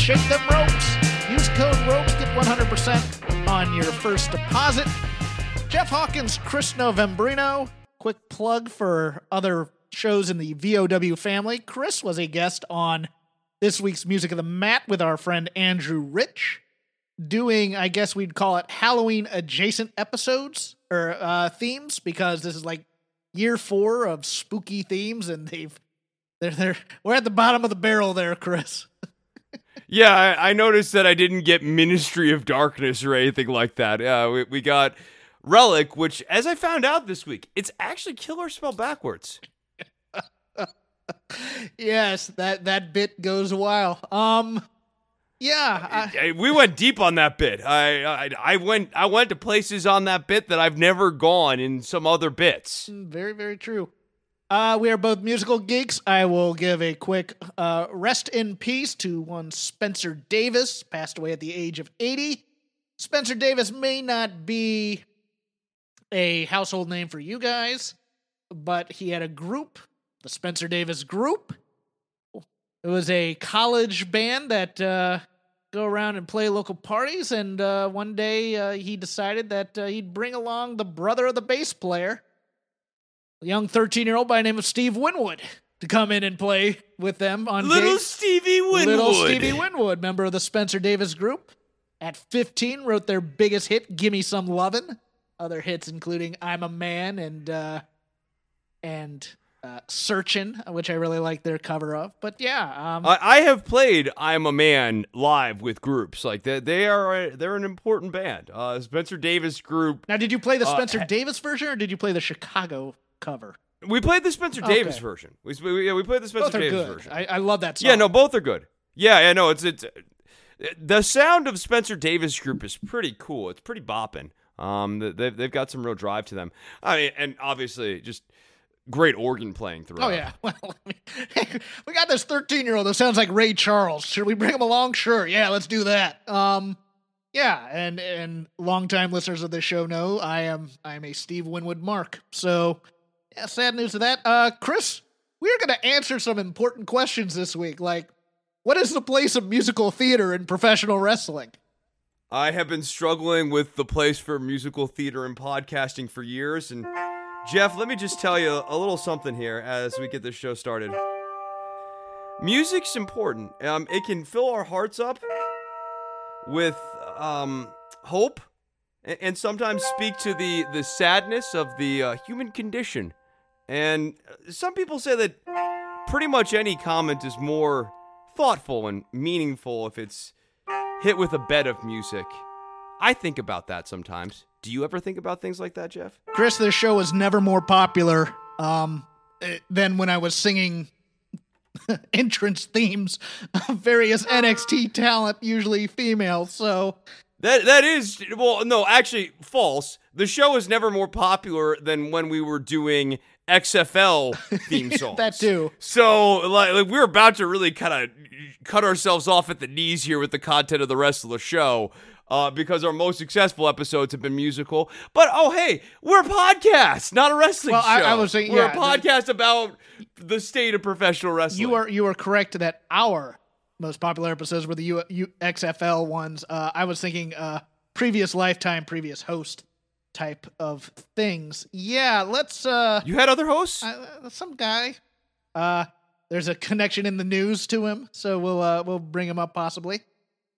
Shake Them Ropes. Use code ROPES, get 100% on your first deposit. Jeff Hawkins, Chris Novembrino. Quick plug for other shows in the VOW family. Chris was a guest on this week's Music of the Mat with our friend Andrew Rich, doing, I guess we'd call it Halloween adjacent episodes or uh, themes because this is like year four of spooky themes and they've they're, they're we're at the bottom of the barrel there, Chris. Yeah, I, I noticed that I didn't get Ministry of Darkness or anything like that. Yeah, we, we got Relic, which, as I found out this week, it's actually killer spelled backwards. yes, that that bit goes a while. Um, yeah, I, Hey, we went deep on that bit. I, I I went I went to places on that bit that I've never gone in some other bits. very very true. Uh, we are both musical geeks. I will give a quick uh, rest in peace to one Spencer Davis, passed away at the age of 80. Spencer Davis may not be a household name for you guys, but he had a group, the Spencer Davis Group. It was a college band that uh, go around and play local parties, and uh, one day uh, he decided that uh, he'd bring along the brother of the bass player, a young 13 year old by the name of Steve Winwood, to come in and play with them on Little gigs. Stevie Winwood. Little Stevie Winwood, member of the Spencer Davis Group. At 15, wrote their biggest hit, "Gimme Some Lovin'." Other hits including "I'm a Man" and uh, and uh, "Searchin'," which I really like their cover of. But yeah, um, I, I have played "I'm a Man" live with groups like that. They are a, they're an important band. Uh, Spencer Davis group. now did you play the uh, Spencer ha- Davis version or did you play the Chicago cover? We played the Spencer Okay. Davis version. We, we, yeah, we played the Spencer Davis good. version. I, I love that song. Yeah, no, both are good. Yeah, yeah, no, it's it's the sound of Spencer Davis Group is pretty cool. It's pretty bopping. Um, they've they've got some real drive to them. I mean, and obviously just great organ playing throughout. Oh yeah. Well, we got this 13 year old that sounds like Ray Charles. Should we bring him along? Sure. Yeah, let's do that. Um, yeah, and and longtime listeners of this show know I am I am a Steve Winwood mark. So sad news to that. Uh, Chris, we are going to answer some important questions this week. Like, what is the place of musical theater in professional wrestling? I have been struggling with the place for musical theater and podcasting for years, and Jeff, let me just tell you a little something here as we get this show started. Music's important. Um, it can fill our hearts up with um, hope, and, and sometimes speak to the the sadness of the uh, human condition. And some people say that pretty much any comment is more thoughtful and meaningful if it's hit with a bed of music. I think about that sometimes. Do you ever think about things like that, Jeff? Chris, this show was never more popular um, eh, than when I was singing entrance themes of various NXT talent, usually female. So, That that is well, no, actually false. The show is never more popular than when we were doing XFL theme songs. that too. So like, like we're about to really kind of cut ourselves off at the knees here with the content of the rest of the show. Uh, because our most successful episodes have been musical, but oh hey, we're a podcast, not a wrestling Well, show. I- I was saying, we're yeah, a podcast about the state of professional wrestling. You are you are correct that our most popular episodes were the U, U, XFL ones. Uh, I was thinking uh, previous lifetime, previous host type of things. Yeah, let's. Uh, You had other hosts? uh, some guy. Uh, there's a connection in the news to him, so we'll uh, we'll bring him up possibly.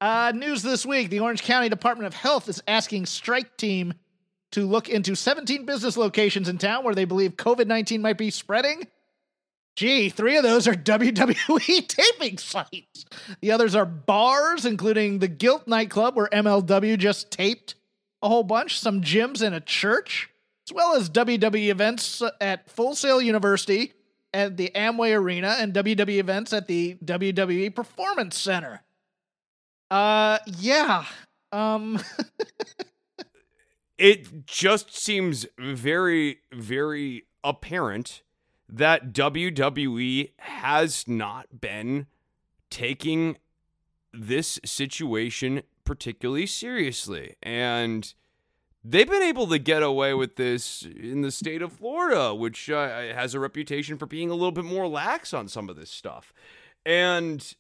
Uh, news this week: the Orange County Department of Health is asking Strike Team to look into 17 business locations in town where they believe COVID 19 might be spreading. Gee, three of those are WWE taping sites. The others are bars, including the Guilt nightclub where MLW just taped a whole bunch, some gyms, and a church, as well as WWE events at Full Sail University, at the Amway Arena and WWE events at the WWE Performance Center. Uh, yeah. Um, it just seems very, very apparent that WWE has not been taking this situation particularly seriously. And they've been able to get away with this in the state of Florida, which uh, has a reputation for being a little bit more lax on some of this stuff. And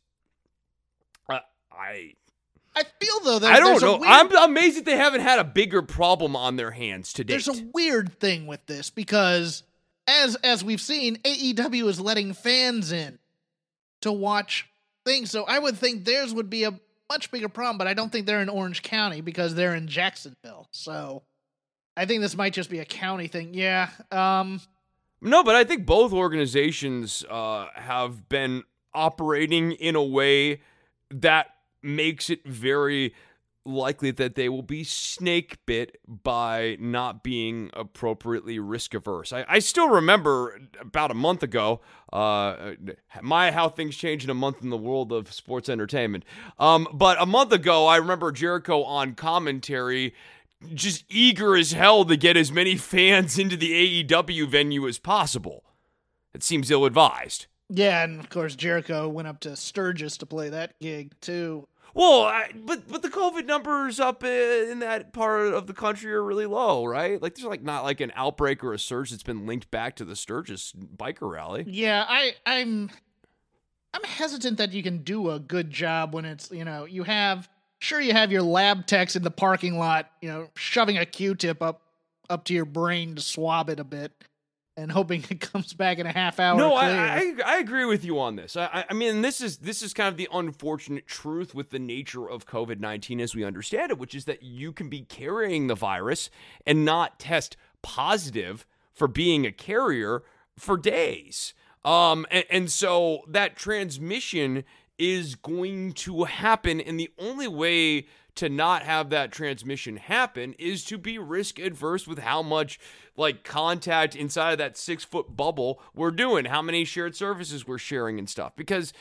uh, I. I feel though that I don't know. weird- I'm amazed that they haven't had a bigger problem on their hands to date. there's a weird thing with this because as as we've seen AEW is letting fans in to watch things. So I would think theirs would be a much bigger problem but I don't think they're in Orange County because they're in Jacksonville. So I think this might just be a county thing. Yeah um No, but I think both organizations uh, have been operating in a way that makes it very likely that they will be snake bit by not being appropriately risk averse. I, I still remember about a month ago, uh, my how things change in a month in the world of sports entertainment. Um, but a month ago, I remember Jericho on commentary just eager as hell to get as many fans into the AEW venue as possible. It seems ill advised. yeah and of course Jericho went up to Sturgis to play that gig too Well, I, but but the COVID numbers up in that part of the country are really low, right? Like there's like not like an outbreak or a surge that's been linked back to the Sturgis biker rally. Yeah, I I'm I'm hesitant that you can do a good job when it's, you know, you have sure you have your lab techs in the parking lot, you know, shoving a Q-tip up up to your brain to swab it a bit and hoping it comes back in a half hour No. I, I I agree with you on this. I I- mean this is this is kind of the unfortunate truth with the nature of COVID nineteen as we understand it, which is that you can be carrying the virus and not test positive for being a carrier for days. Um, and, and so that transmission is going to happen, and the only way to not have that transmission happen is to be risk adverse with how much like contact inside of that six foot bubble we're doing, how many shared services we're sharing and stuff. Because,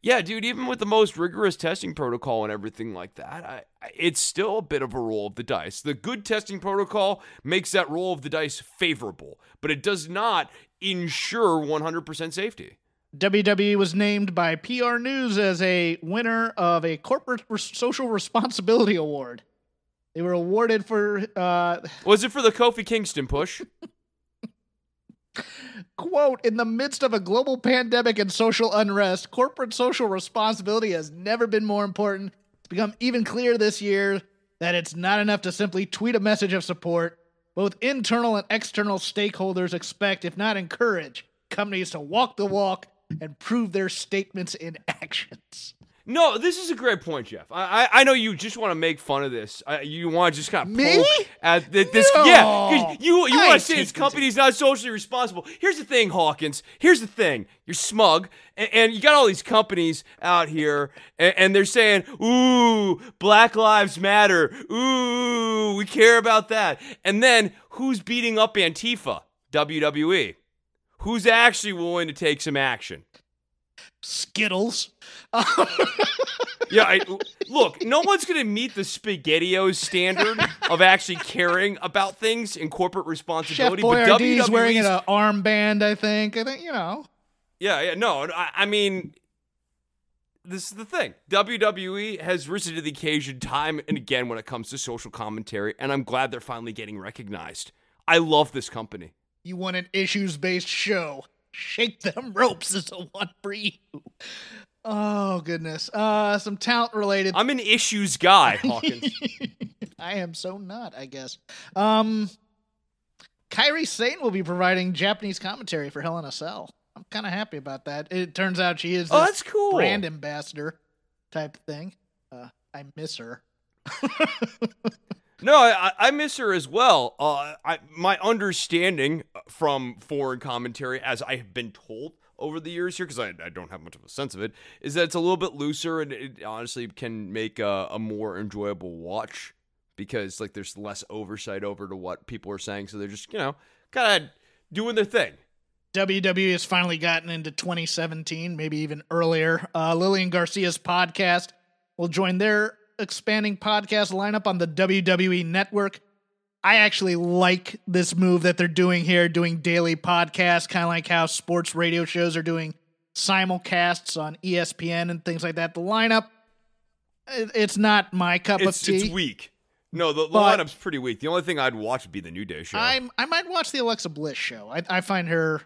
yeah, dude, even with the most rigorous testing protocol and everything like that, I, it's still a bit of a roll of the dice. The good testing protocol makes that roll of the dice favorable, but it does not ensure 100% safety. WWE was named by PR News as a winner of a corporate social responsibility award. They were awarded for uh Was it for the Kofi Kingston push? Quote, in the midst of a global pandemic and social unrest, corporate social responsibility has never been more important. It's become even clearer this year that it's not enough to simply tweet a message of support. Both internal and external stakeholders expect, if not encourage, companies to walk the walk and prove their statements in actions. No, this is a great point, Jeff. I I, I know you just want to make fun of this. I, you want to just kind of Me? poke at th- this. No. Yeah, you you want to say this this- company's not socially responsible. Here's the thing, Hawkins. Here's the thing. You're smug, and, and you got all these companies out here, and, and they're saying, "Ooh, Black Lives Matter. Ooh, we care about that." And then who's beating up Antifa? WWE. Who's actually willing to take some action? Skittles. Yeah, I, look, no one's going to meet the SpaghettiOs standard of actually caring about things and corporate Chef responsibility. but Boyardee's wearing an armband, I think. I think, you know. Yeah, yeah, no, I, I mean, this is the thing. WWE has risen to the occasion time and again when it comes to social commentary, and I'm glad they're finally getting recognized. I love this company. You want an issues based show. Shake them ropes is the one for you. Oh goodness. Uh some talent related I'm an issues guy, Hawkins. I am so not, I guess. Um Kairi Sane will be providing Japanese commentary for Hell in a Cell. I'm kind of happy about that. It turns out she is oh, that's cool. brand ambassador type thing. Uh, I miss her. No, I, I miss her as well. Uh, I, my understanding from foreign commentary, as I have been told over the years here, because I, I don't have much of a sense of it, is that it's a little bit looser and it honestly can make a, a more enjoyable watch because like there's less oversight over to what people are saying, so they're just you know kind of doing their thing. WWE has finally gotten into 2017, maybe even earlier. Uh, Lillian Garcia's podcast will join their expanding podcast lineup on the WWE network. I actually like this move that they're doing here, doing daily podcasts, kind of like how sports radio shows are doing simulcasts on ESPN and things like that. The lineup, it's not my cup it's, of tea. It's weak. No, the, the lineup's pretty weak. The only thing I'd watch would be the New Day show. I'm I might watch the Alexa Bliss show. I, I find her,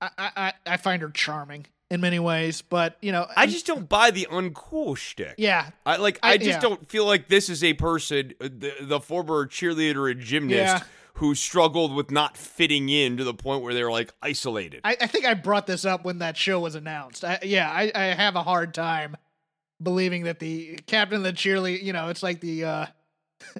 I, I I find her charming in many ways. But you know, I just don't buy the uncool shtick. yeah, I like. I- I, just yeah. don't feel like this is a person, uh, the, the former cheerleader and gymnast, Yeah. who struggled with not fitting in to the point where they were like isolated. I, I think I brought this up when that show was announced. I, yeah, I, I have a hard time believing that the captain of the cheerleader, you know, it's like the. uh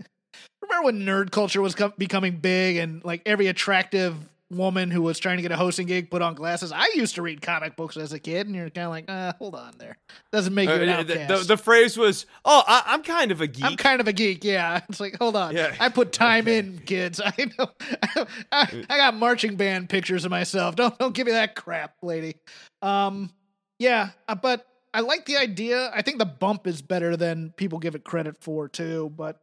Remember when nerd culture was co- becoming big and like every attractive woman who was trying to get a hosting gig put on glasses? I used to read comic books as a kid, and you're kind of like, uh, hold on there. Doesn't make you an Uh, the, outcast. the, the phrase was, "Oh, I, I'm kind of a geek." I'm kind of a geek, yeah. It's like, hold on. Yeah. I put time in, kids. I know. I, I got marching band pictures of myself. Don't don't give me that crap, lady. Um, yeah, uh, but I like the idea. I think the bump is better than people give it credit for too. But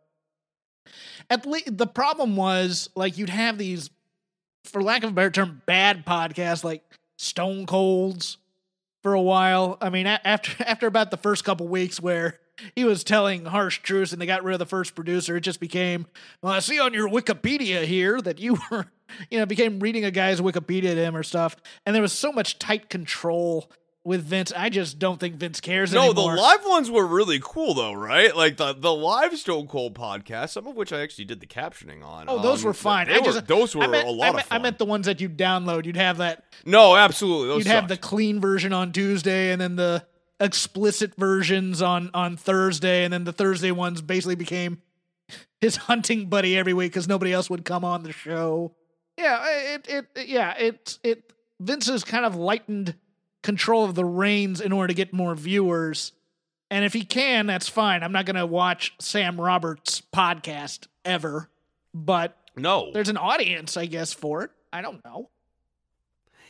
at least the problem was like you'd have these, for lack of a better term, bad podcasts like Stone Colds for a while. I mean, after after about the first couple weeks where he was telling harsh truths and they got rid of the first producer, it just became, well, I see on your Wikipedia here that you were, you know, became reading a guy's Wikipedia to him or stuff. And there was so much tight control with Vince. I just don't think Vince cares anymore. no, anymore. the live ones were really cool though, right? Like the the live Stone Cold podcast, some of which I actually did the captioning on. Oh, those um, were fine. I were, just, those were I meant, a lot I of meant, fun. I meant the ones that you download. You'd have that no, absolutely. Those you'd have the clean version on Tuesday and then the explicit versions on on Thursday and then the Thursday ones basically became his hunting buddy every week cuz nobody else would come on the show. Yeah, it it yeah, it it Vince has kind of lightened control of the reins in order to get more viewers. And if he can, that's fine. I'm not going to watch Sam Roberts podcast ever, but no. there's an audience, I guess, for it. I don't know.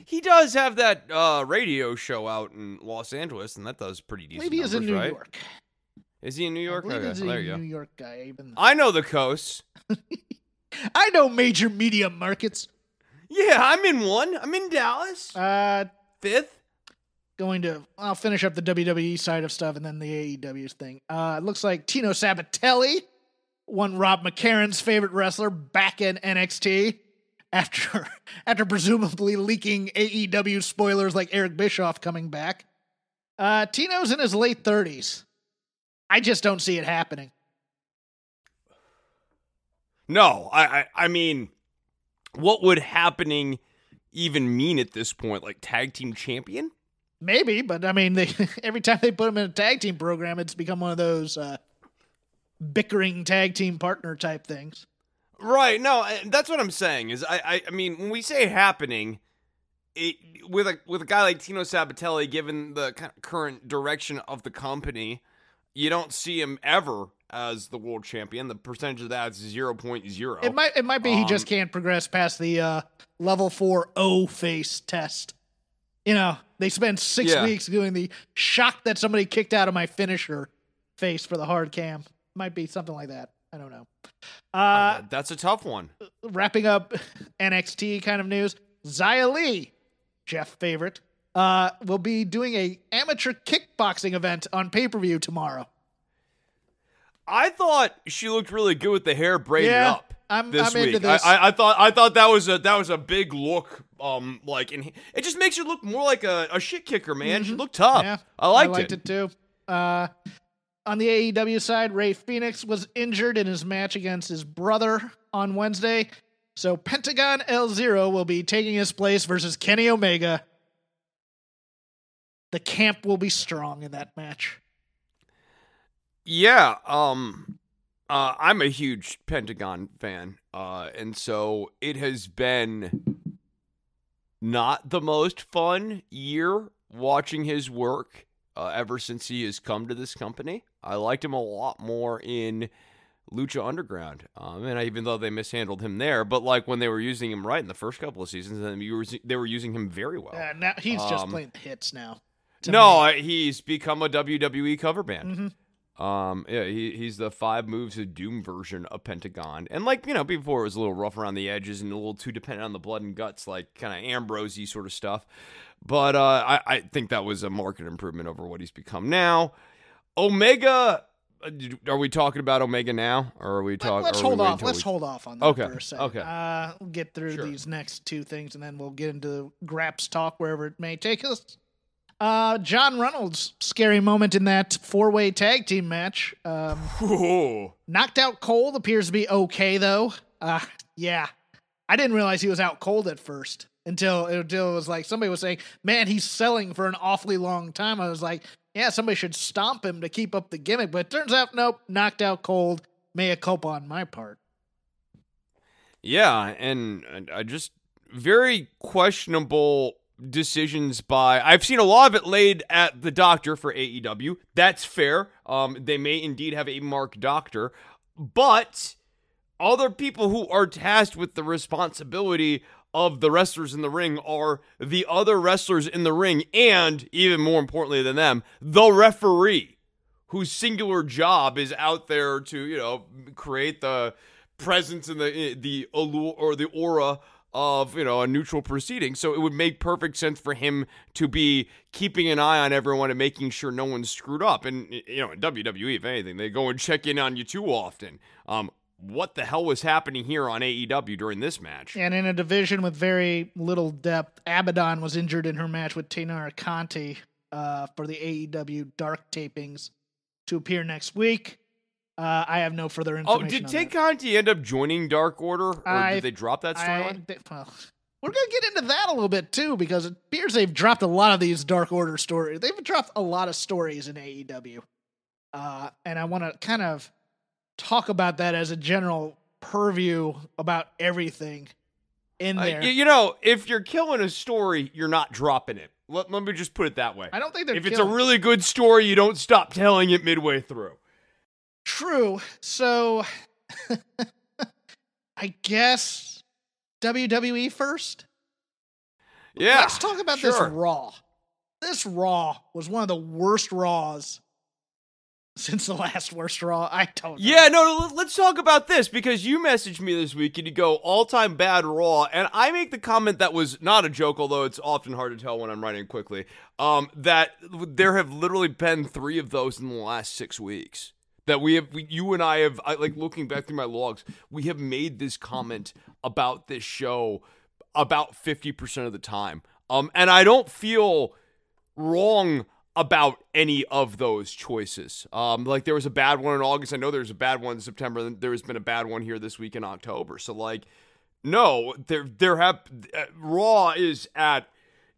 He does have that uh, radio show out in Los Angeles, and that does pretty decent. Maybe he's in New right? York. Is he in New York? believe Okay, he's there you go. New York guy. Even I know the coast. I know major media markets. Yeah, I'm in one. I'm in Dallas. Uh, Fifth. Going to I'll finish up the WWE side of stuff and then the AEW thing. Uh, it looks like Tino Sabatelli, one Rob McCarron's favorite wrestler, back in NXT after after presumably leaking AEW spoilers like Eric Bischoff coming back. Uh, Tino's in his late thirties. I just don't see it happening. No, I, I, I mean, what would happening even mean at this point? Like tag team champion? Maybe, but I mean, they every time they put him in a tag team program, it's become one of those uh, bickering tag team partner type things. Right. No, that's what I'm saying. Is I, I, I mean, when we say happening, it with a with a guy like Tino Sabatelli, given the kind of current direction of the company, you don't see him ever as the world champion. The percentage of that is zero point zero. It might it might be he just Um, can't progress past the uh, level four O face test. You know, they spend six Yeah. weeks doing the shock that somebody kicked out of my finisher face for the hard cam. Might be something like that. I don't know. Uh, That's a tough one. wrapping up NXT kind of news. Xia Li, Jeff favorite, uh, will be doing a amateur kickboxing event on pay per view tomorrow. I thought she looked really good with the hair braided Yeah, up. I'm- this I'm into week. this. I, I, I thought I thought that was a that was a big look. Um, like and it just makes her look more like a, a shit kicker, man. She looked tough. Yeah, I liked, I liked it. too. Uh, on the AEW side, Rey Fenix was injured in his match against his brother on Wednesday. So Pentagon El Zero will be taking his place versus Kenny Omega. The camp will be strong in that match. Yeah, um uh I'm a huge Pentagon fan. Uh and so it has been not the most fun year watching his work uh, ever since he has come to this company. I liked him a lot more in Lucha Underground. Um, and even though they mishandled him there, but like when they were using him right in the first couple of seasons, then you were, they were using him very well. Now he's just Um, playing hits now. No, me. He's become a WWE cover band. Mhm. Um, yeah, he, he's the five moves of doom version of Pentagon, and like you know, before it was a little rough around the edges and a little too dependent on the blood and guts, like kind of Ambrosey sort of stuff. But uh, I, I think that was a market improvement over what he's become now. Omega, uh, are we talking about Omega now, or are we talking? Let's hold off. Let's hold off on that Okay, for a second. okay. Uh, we'll get through Sure. these next two things, and then we'll get into Graps talk wherever it may take us. Uh, John Reynolds, scary moment in that four-way tag team match. Um, Ooh. knocked out cold appears to be okay though. Uh, yeah, I didn't realize he was out cold at first until until it was like somebody was saying, "Man, he's selling for an awfully long time." I was like, "Yeah, somebody should stomp him to keep up the gimmick." But it turns out, nope, knocked out cold. Mea culpa on my part. Yeah, and, and I just very questionable decisions by I've seen a lot of it laid at the doctor for AEW. That's fair. Um they may indeed have a mark doctor, but other people who are tasked with the responsibility of the wrestlers in the ring are the other wrestlers in the ring and even more importantly than them, the referee whose singular job is out there to, you know, create the presence and the the allure or the aura of you know a neutral proceeding. So it would make perfect sense for him to be keeping an eye on everyone and making sure no one's screwed up. And you know, in WWE, if anything, they go and check in on you too often. Um, what the hell was happening here on AEW during this match? And in a division with very little depth, Abaddon was injured in her match with Taynara Conti uh, for the AEW Dark tapings to appear next week. Uh, I have no further information. Oh, did Tay. Conti end up joining Dark Order, or I- did they drop that storyline? well, we're gonna get into that a little bit too because it appears they've dropped a lot of these Dark Order stories. They've dropped a lot of stories in AEW, uh, and I want to kind of talk about that as a general purview about everything in Uh, there. y- you know, if you're killing a story, you're not dropping it. Let, let me just put it that way. I don't think they're If it's a really good story, you don't stop telling it midway through. True. So I guess WWE first. Yeah. Let's talk about this. Raw. This Raw was one of the worst Raws since the last worst Raw. I don't know. Yeah, no, let- let's talk about this because you messaged me this week and you go all time bad Raw, and I make the comment that was not a joke, although it's often hard to tell when I'm writing quickly. Um, that there have literally been three of those in the last six weeks. That we have, we, you and I have, I, like looking back through my logs, we have made this comment about this show about 50% of the time. Um, and I don't feel wrong about any of those choices. Um, like there was a bad one in August. I know there was a bad one in September. and There has been a bad one here this week in October. So like, no, there there have uh, Raw is at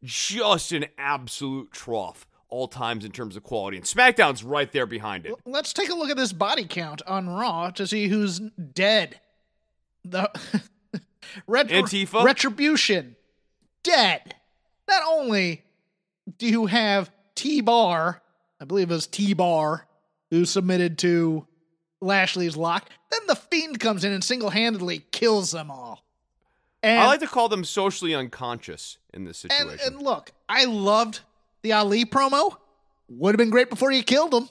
just an absolute trough all times in terms of quality, and SmackDown's right there behind it. Let's take a look at this body count on Raw to see who's dead. The Ret- Antifa? Retribution dead. Not only do you have T Bar, I believe it was T Bar, who submitted to Lashley's lock, then the Fiend comes in and single handedly kills them all. And, I like to call them socially unconscious in this situation. and, and look, I loved the Ali promo. Would have been great before you killed him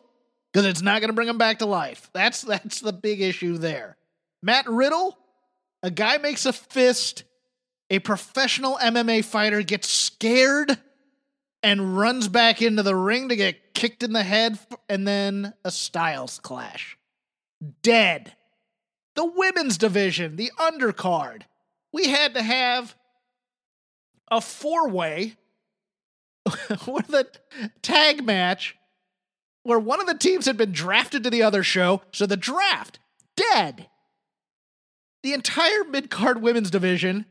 because it's not going to bring him back to life. That's that's the big issue there. Matt Riddle, a guy makes a fist, a professional MMA fighter gets scared and runs back into the ring to get kicked in the head, and then a Styles clash. Dead. The women's division, the undercard. We had to have a four way with a tag match where one of the teams had been drafted to the other show, so the draft dead. The entire mid card women's division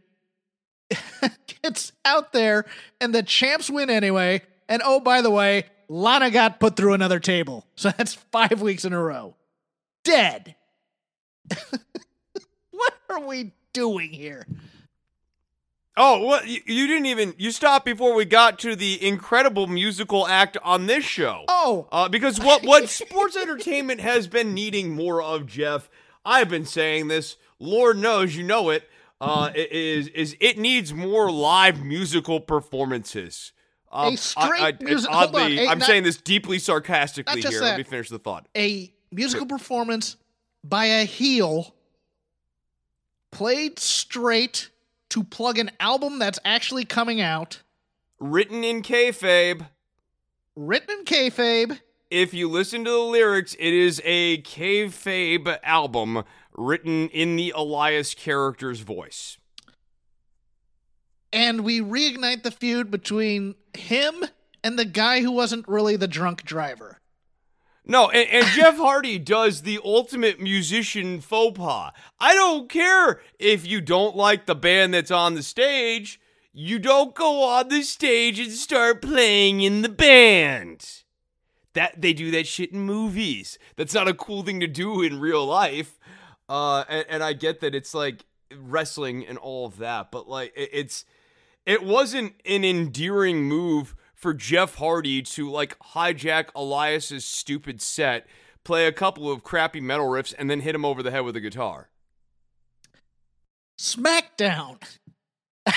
gets out there, and the champs win anyway. And oh, by the way, Lana got put through another table, so that's five weeks in a row. Dead. what are we doing here? Oh, well, you, you didn't even you stopped before we got to the incredible musical act on this show. Oh, Uh, because what what sports entertainment has been needing more of, Jeff, I've been saying this. Lord knows you know it. Uh, is is it needs more live musical performances. Um, A straight I, I, music- hold on, oddly, a- I'm not- saying this deeply sarcastically here. that. Let me finish the thought. A musical performance by a heel played straight to plug an album that's actually coming out, Written in kayfabe. written in kayfabe. If you listen to the lyrics, it is a kayfabe album written in the Elias character's voice. and we reignite the feud between him and the guy who wasn't really the drunk driver. No, and, and Jeff Hardy does the ultimate musician faux pas. I don't care if you don't like the band that's on the stage. You don't go on the stage and start playing in the band. That they do that shit in movies. That's not a cool thing to do in real life. Uh, and, and I get that it's like wrestling and all of that, but like it, it's it wasn't an endearing move for Jeff Hardy to like hijack Elias's stupid set, play a couple of crappy metal riffs, and then hit him over the head with a guitar. SmackDown. I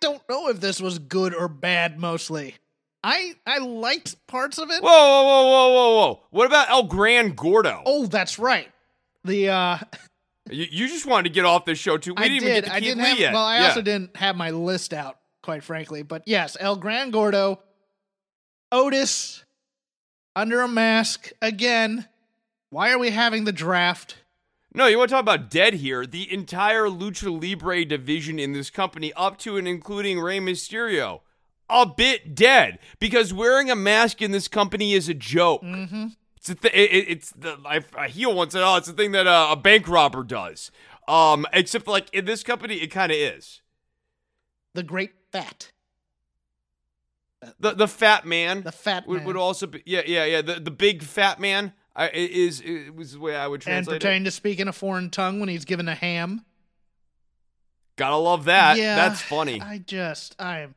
don't know if this was good or bad mostly. I I liked parts of it. Whoa, whoa, whoa, whoa, whoa, whoa! What about El Gran Gordo? Oh, that's right. The uh You, you just wanted to get off this show too. We I didn't did. even get to I Keith didn't Lee have yet. well, I Yeah. also didn't have my list out, quite frankly. But yes, El Gran Gordo, Otis, under a mask again. Why are we having the draft? No, you want to talk about dead here? The entire Lucha Libre division in this company, up to and including Rey Mysterio, a bit dead because wearing a mask in this company is a joke. Mm-hmm. It's a th- it, it- it's the I, a heel once said, oh, it's the thing that uh, a bank robber does. Um, except like in this company, it kind of is. The Great Fat, The the fat man the Fat would, Man, would also be yeah yeah yeah the the big fat man I, is is was the way I would and translate it. pretending to speak in a foreign tongue when he's given a ham. Gotta love that. yeah, That's funny. I just I'm.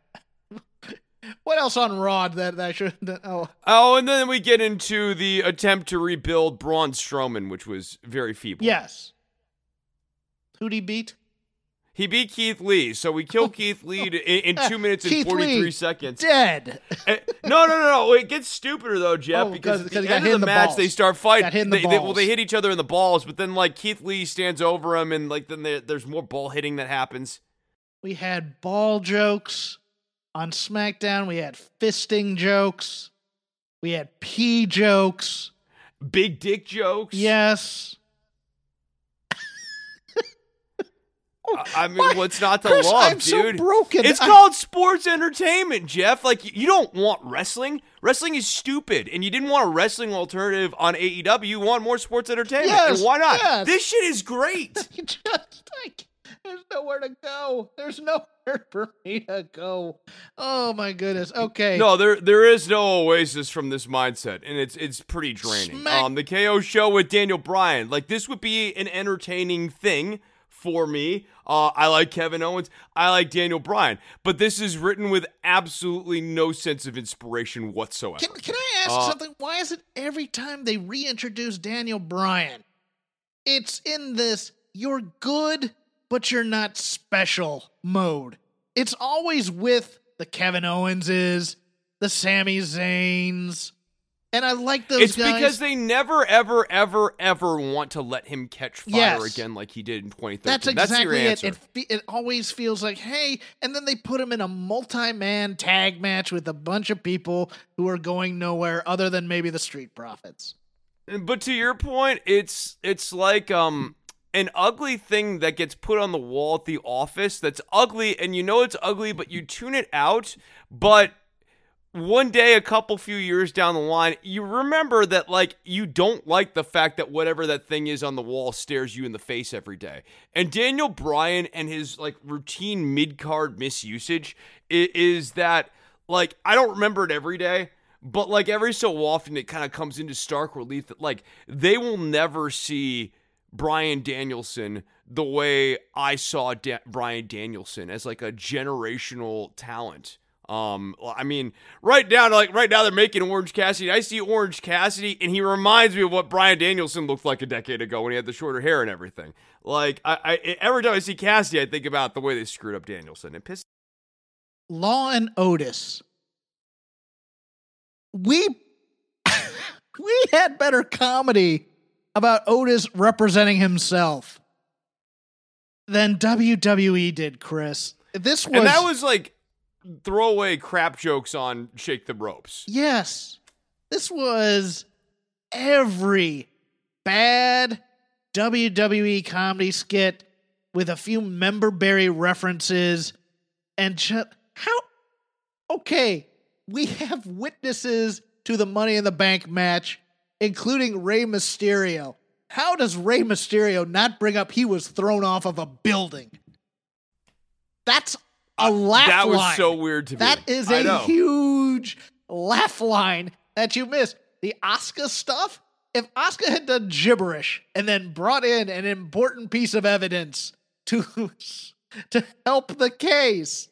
what else on Raw that that I should? Oh, Oh, and then we get into the attempt to rebuild Braun Strowman, which was very feeble. yes. Who'd he beat? He beat Keith Lee, so we kill Keith Lee in, in two minutes and Keith 43 Lee, seconds. Dead. Eh, no, no, no, no. It gets stupider though, Jeff, Oh, because 'cause- at the end of the, the match balls. they start fighting. Got the they, they- well, they hit each other in the balls, but then like Keith Lee stands over him, and like then there, there's more ball hitting that happens. We had ball jokes on SmackDown. We had fisting jokes. We had pee jokes. Big dick jokes. Yes. I, I mean, Why- what's not to Chris, love, I'm so dude? broken. It's I- called sports entertainment, Jeff. Like you don't want wrestling. Wrestling is stupid, and you didn't want a wrestling alternative on AEW. You want more sports entertainment, Yes, and why not? yes. This shit is great. Just like there's nowhere to go. There's nowhere for me to go. Oh my goodness. Okay. no, there there is no oasis from this mindset, and it's it's pretty draining. Smack- Um, the KO show with Daniel Bryan, like this would be an entertaining thing for me. Uh, I like Kevin Owens. I like Daniel Bryan, but this is written with absolutely no sense of inspiration whatsoever. Can, can I ask Uh, something? Why is it every time they reintroduce Daniel Bryan, it's in this you're good, but you're not special mode? It's always with the Kevin Owenses, the Sami Zayns, and I like those it's guys. because they never, ever, ever, ever want to let him catch fire Yes. again like he did in 2013. That's exactly it. It, fe- it always feels like, hey, and then they put him in a multi-man tag match with a bunch of people who are going nowhere other than maybe the Street Profits. But to your point, it's it's like um an ugly thing that gets put on the wall at the office that's ugly and you know it's ugly but you tune it out but one day a couple few years down the line you remember that like you don't like the fact that whatever that thing is on the wall stares you in the face every day. And daniel bryan and his like routine mid-card misusage is that like i don't remember it every day but like every so often it kind of comes into stark relief that like they will never see Bryan Danielson the way I saw da- Bryan Danielson as like a generational talent Um, I mean, right down like right now they're making Orange Cassidy. I see Orange Cassidy, and he reminds me of what Bryan Danielson looked like a decade ago when he had the shorter hair and everything. Like, I, I every time I see Cassidy, I think about the way they screwed up Danielson. It pissed. Law and Otis. We we had better comedy about Otis representing himself than WWE did, Chris. This was And that was like throwaway crap jokes on Shake the Ropes. Yes. This was every bad WWE comedy skit with a few member berry references and how okay, we have witnesses to the Money in the Bank match, including Rey Mysterio. How does Rey Mysterio not bring up he was thrown off of a building? That's a laugh line. That was so weird to me. That is a huge laugh line that you missed. The Oscar stuff, if Oscar had done gibberish and then brought in an important piece of evidence to to help the case,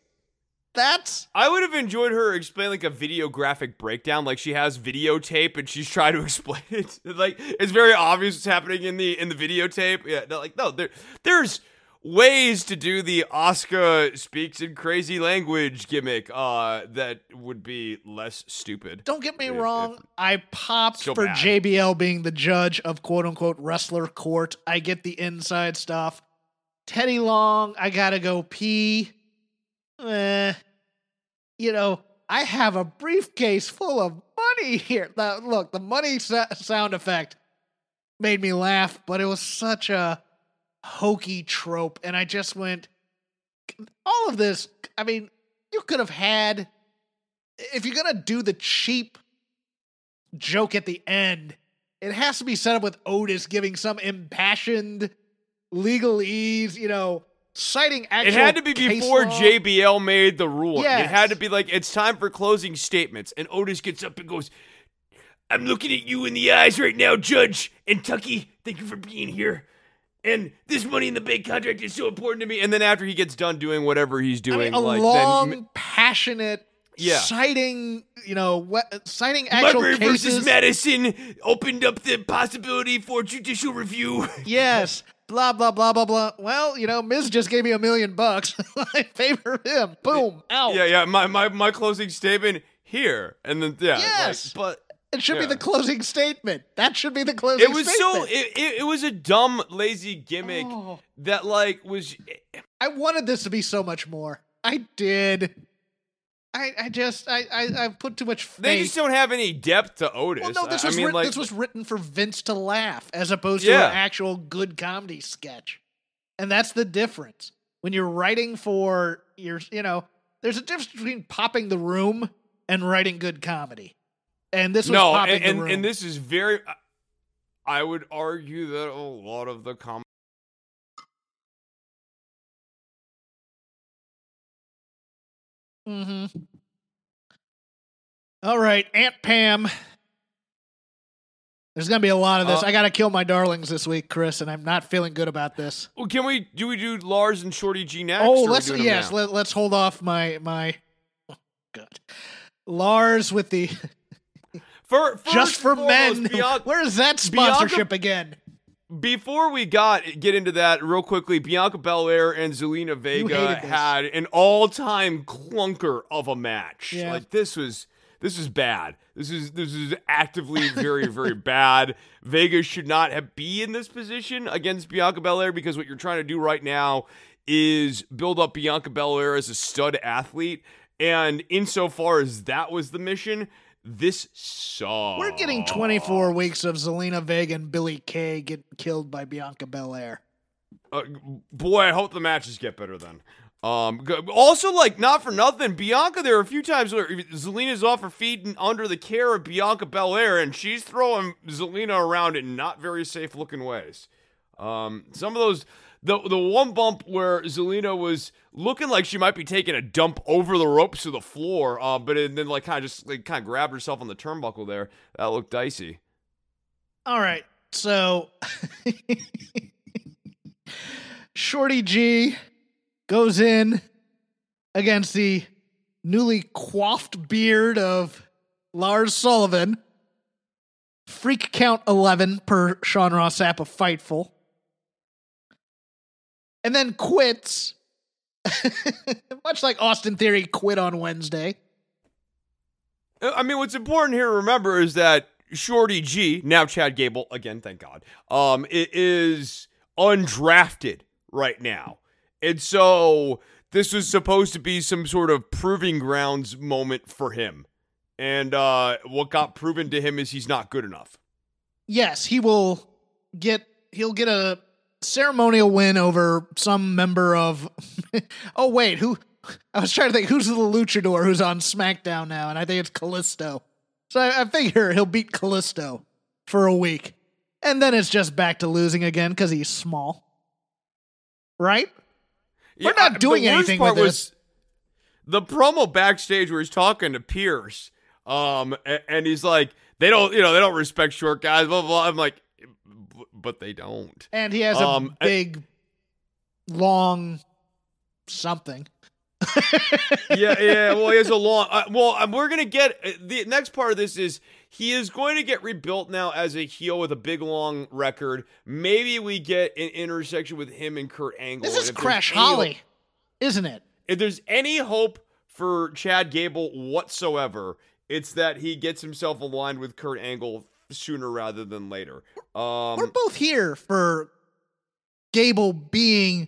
that's I would have enjoyed her explain like a videographic breakdown, like she has videotape and she's trying to explain it. like it's very obvious what's happening in the in the videotape. Yeah, no, like no, there there's ways to do the Oscar speaks in crazy language gimmick uh that would be less stupid. don't get me If- wrong. if- I popped Still for bad. JBL being the judge of quote unquote wrestler court. I get the inside stuff. Teddy Long, I gotta go pee. Eh, you know, I have a briefcase full of money here. Now, look, the money sa- sound effect made me laugh, but it was such a hokey trope. And I just went, all of this, I mean, you could have had, if you're going to do the cheap joke at the end, it has to be set up with Otis giving some impassioned legalese, you know, citing actual It had to be before law. JBL made the ruling. It had to be like it's time for closing statements. And Otis gets up and goes, I'm looking at you in the eyes right now, Judge. And Tucky, thank you for being here. And this money in the big contract is so important to me. And then after he gets done doing whatever he's I doing, mean, a like long, then passionate, Yeah. citing, you know, what, citing actual Marbury cases. versus Madison opened up the possibility for judicial review. Yes, blah blah blah blah blah. Well, you know, Miz just gave me a million bucks. I favor him. Boom, out. yeah, yeah. My, my my closing statement here, and then yeah, like, Yes. but It should be the closing statement. That should be the closing. it was so it, it, it was a dumb, lazy gimmick Oh. that like was I wanted this to be so much more. I did. I, I just I, I I put too much faith. They just don't have any depth to Otis. well, no, this I, was I mean, writ- like, this was written for Vince to laugh as opposed to an actual good comedy sketch, and that's the difference. When you're writing for your, you know, there's a difference between popping the room and writing good comedy, and this was no, popping and, and, and this is very. I would argue that a lot of the comments. Mm-hmm. All right, Aunt Pam. There's gonna be a lot of this. Uh, I gotta kill my darlings this week, Chris, and I'm not feeling good about this. Well, can we do we do Lars and Shorty G next? oh, let's yes, let, let's hold off my my. Oh, good. Lars with the For, just for foremost, men. Bianca- Where is that Bianca- sponsorship again? Before we got get into that real quickly, Bianca Belair and Zelina Vega had an all-time clunker of a match. Yeah. Like this was this is bad. This is this is actively very very bad. Vega should not have be in this position against Bianca Belair because what you're trying to do right now is build up Bianca Belair as a stud athlete. And insofar as that was the mission, this saw. We're getting 24 weeks of Zelina Vega and Billy Kay get killed by Bianca Belair. Uh, boy, I hope the matches get better then. Um, also, like, not for nothing, Bianca, there are a few times where Zelina's off her feet and under the care of Bianca Belair, and she's throwing Zelina around in not very safe looking ways. Um, some of those, the the one bump where Zelina was looking like she might be taking a dump over the ropes to the floor, uh, but it, then like kind of just like kind of grabbed herself on the turnbuckle there. That looked dicey. All right. So Shorty G goes in against the newly coiffed beard of Lars Sullivan. Freak count 11 per Sean Ross Sapp of Fightful. And then quits, much like Austin Theory quit on Wednesday. Uh, I mean, what's important here to remember is that Shorty G, now Chad Gable, again, thank God, um, it is undrafted right now. And so this was supposed to be some sort of proving grounds moment for him. And uh, what got proven to him is he's not good enough. Yes, he will get he'll get a ceremonial win over some member of Oh wait, who I was trying to think who's the luchador who's on SmackDown now, and I think it's Kalisto. So I, I figure he'll beat Kalisto for a week. And then it's just back to losing again because he's small. Right? Yeah, We're not I- doing worst anything part with was The promo backstage where he's talking to Pierce, um, a- and, he's like, "They don't, you know, they don't respect short guys." Blah blah. blah. I'm like, "B- but they don't. And he has Um, a I- big, long something. yeah, yeah. Well, he has a long. Uh, well, um, we're gonna get uh, the next part of this is he is going to get rebuilt now as a heel with a big long record. Maybe we get an intersection with him and Kurt Angle. This is Crash Holly, isn't it? if there's any hope for Chad Gable whatsoever, it's that he gets himself aligned with Kurt Angle sooner rather than later. Um, We're both here for Gable being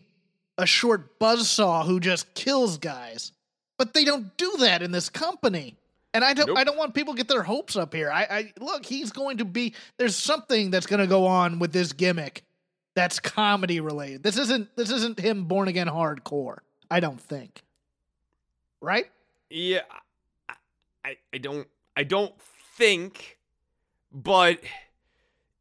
a short buzzsaw who just kills guys. But they don't do that in this company. And I don't Nope. I don't want people to get their hopes up here. I, I look, he's going to be there's something that's gonna go on with this gimmick that's comedy related. This isn't this isn't him born again hardcore. I don't think. Right? Yeah, I, I don't, I don't think, but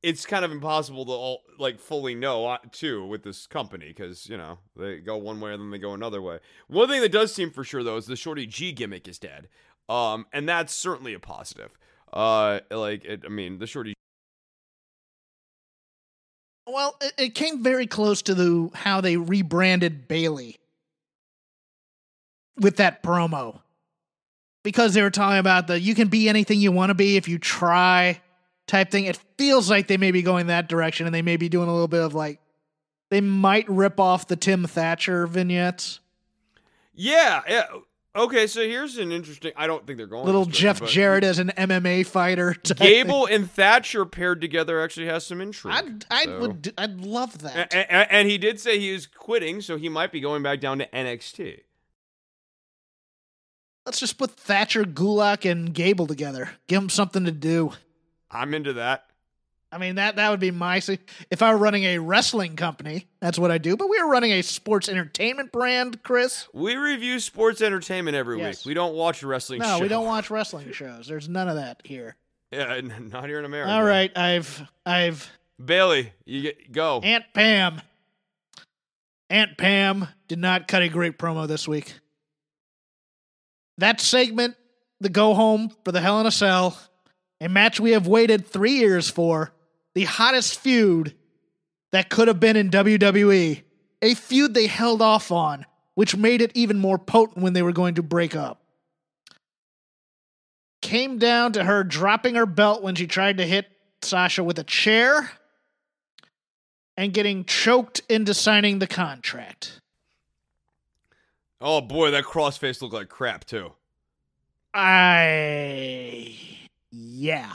it's kind of impossible to all like fully know uh, too with this company because you know they go one way and then they go another way. One thing that does seem for sure though is the Shorty G gimmick is dead, um, and that's certainly a positive. Uh, like it, I mean, the Shorty Well, it, it came very close to the how they rebranded Bayley with that promo. Because they were talking about the you can be anything you want to be if you try type thing. It feels like they may be going that direction and they may be doing a little bit of like they might rip off the Tim Thatcher vignettes. Yeah, yeah. Okay, so here's an interesting. I don't think they're going. Little Jeff but Jarrett as an MMA fighter. type thing. Gable and Thatcher paired together actually has some intrigue. I'd, I so- would I'd love that. A- a- and he did say he was quitting, so he might be going back down to NXT. Let's just put Thatcher, Gulak, and Gable together. Give them something to do. I'm into that. I mean that that would be my if I were running a wrestling company, that's what I do. But we are running a sports entertainment brand, Chris. We review sports entertainment every Yes. week. We don't watch wrestling No, show. we don't watch wrestling shows. There's none of that here. Yeah, not here in America. All right, I've I've Bayley, you get go. Aunt Pam. Aunt Pam did not cut a great promo this week. That segment, the go home for the Hell in a Cell, a match we have waited three years for, the hottest feud that could have been in WWE, a feud they held off on, which made it even more potent when they were going to break up. Came down to her dropping her belt when she tried to hit Sasha with a chair and getting choked into signing the contract. Oh boy, that crossface looked like crap too. I yeah.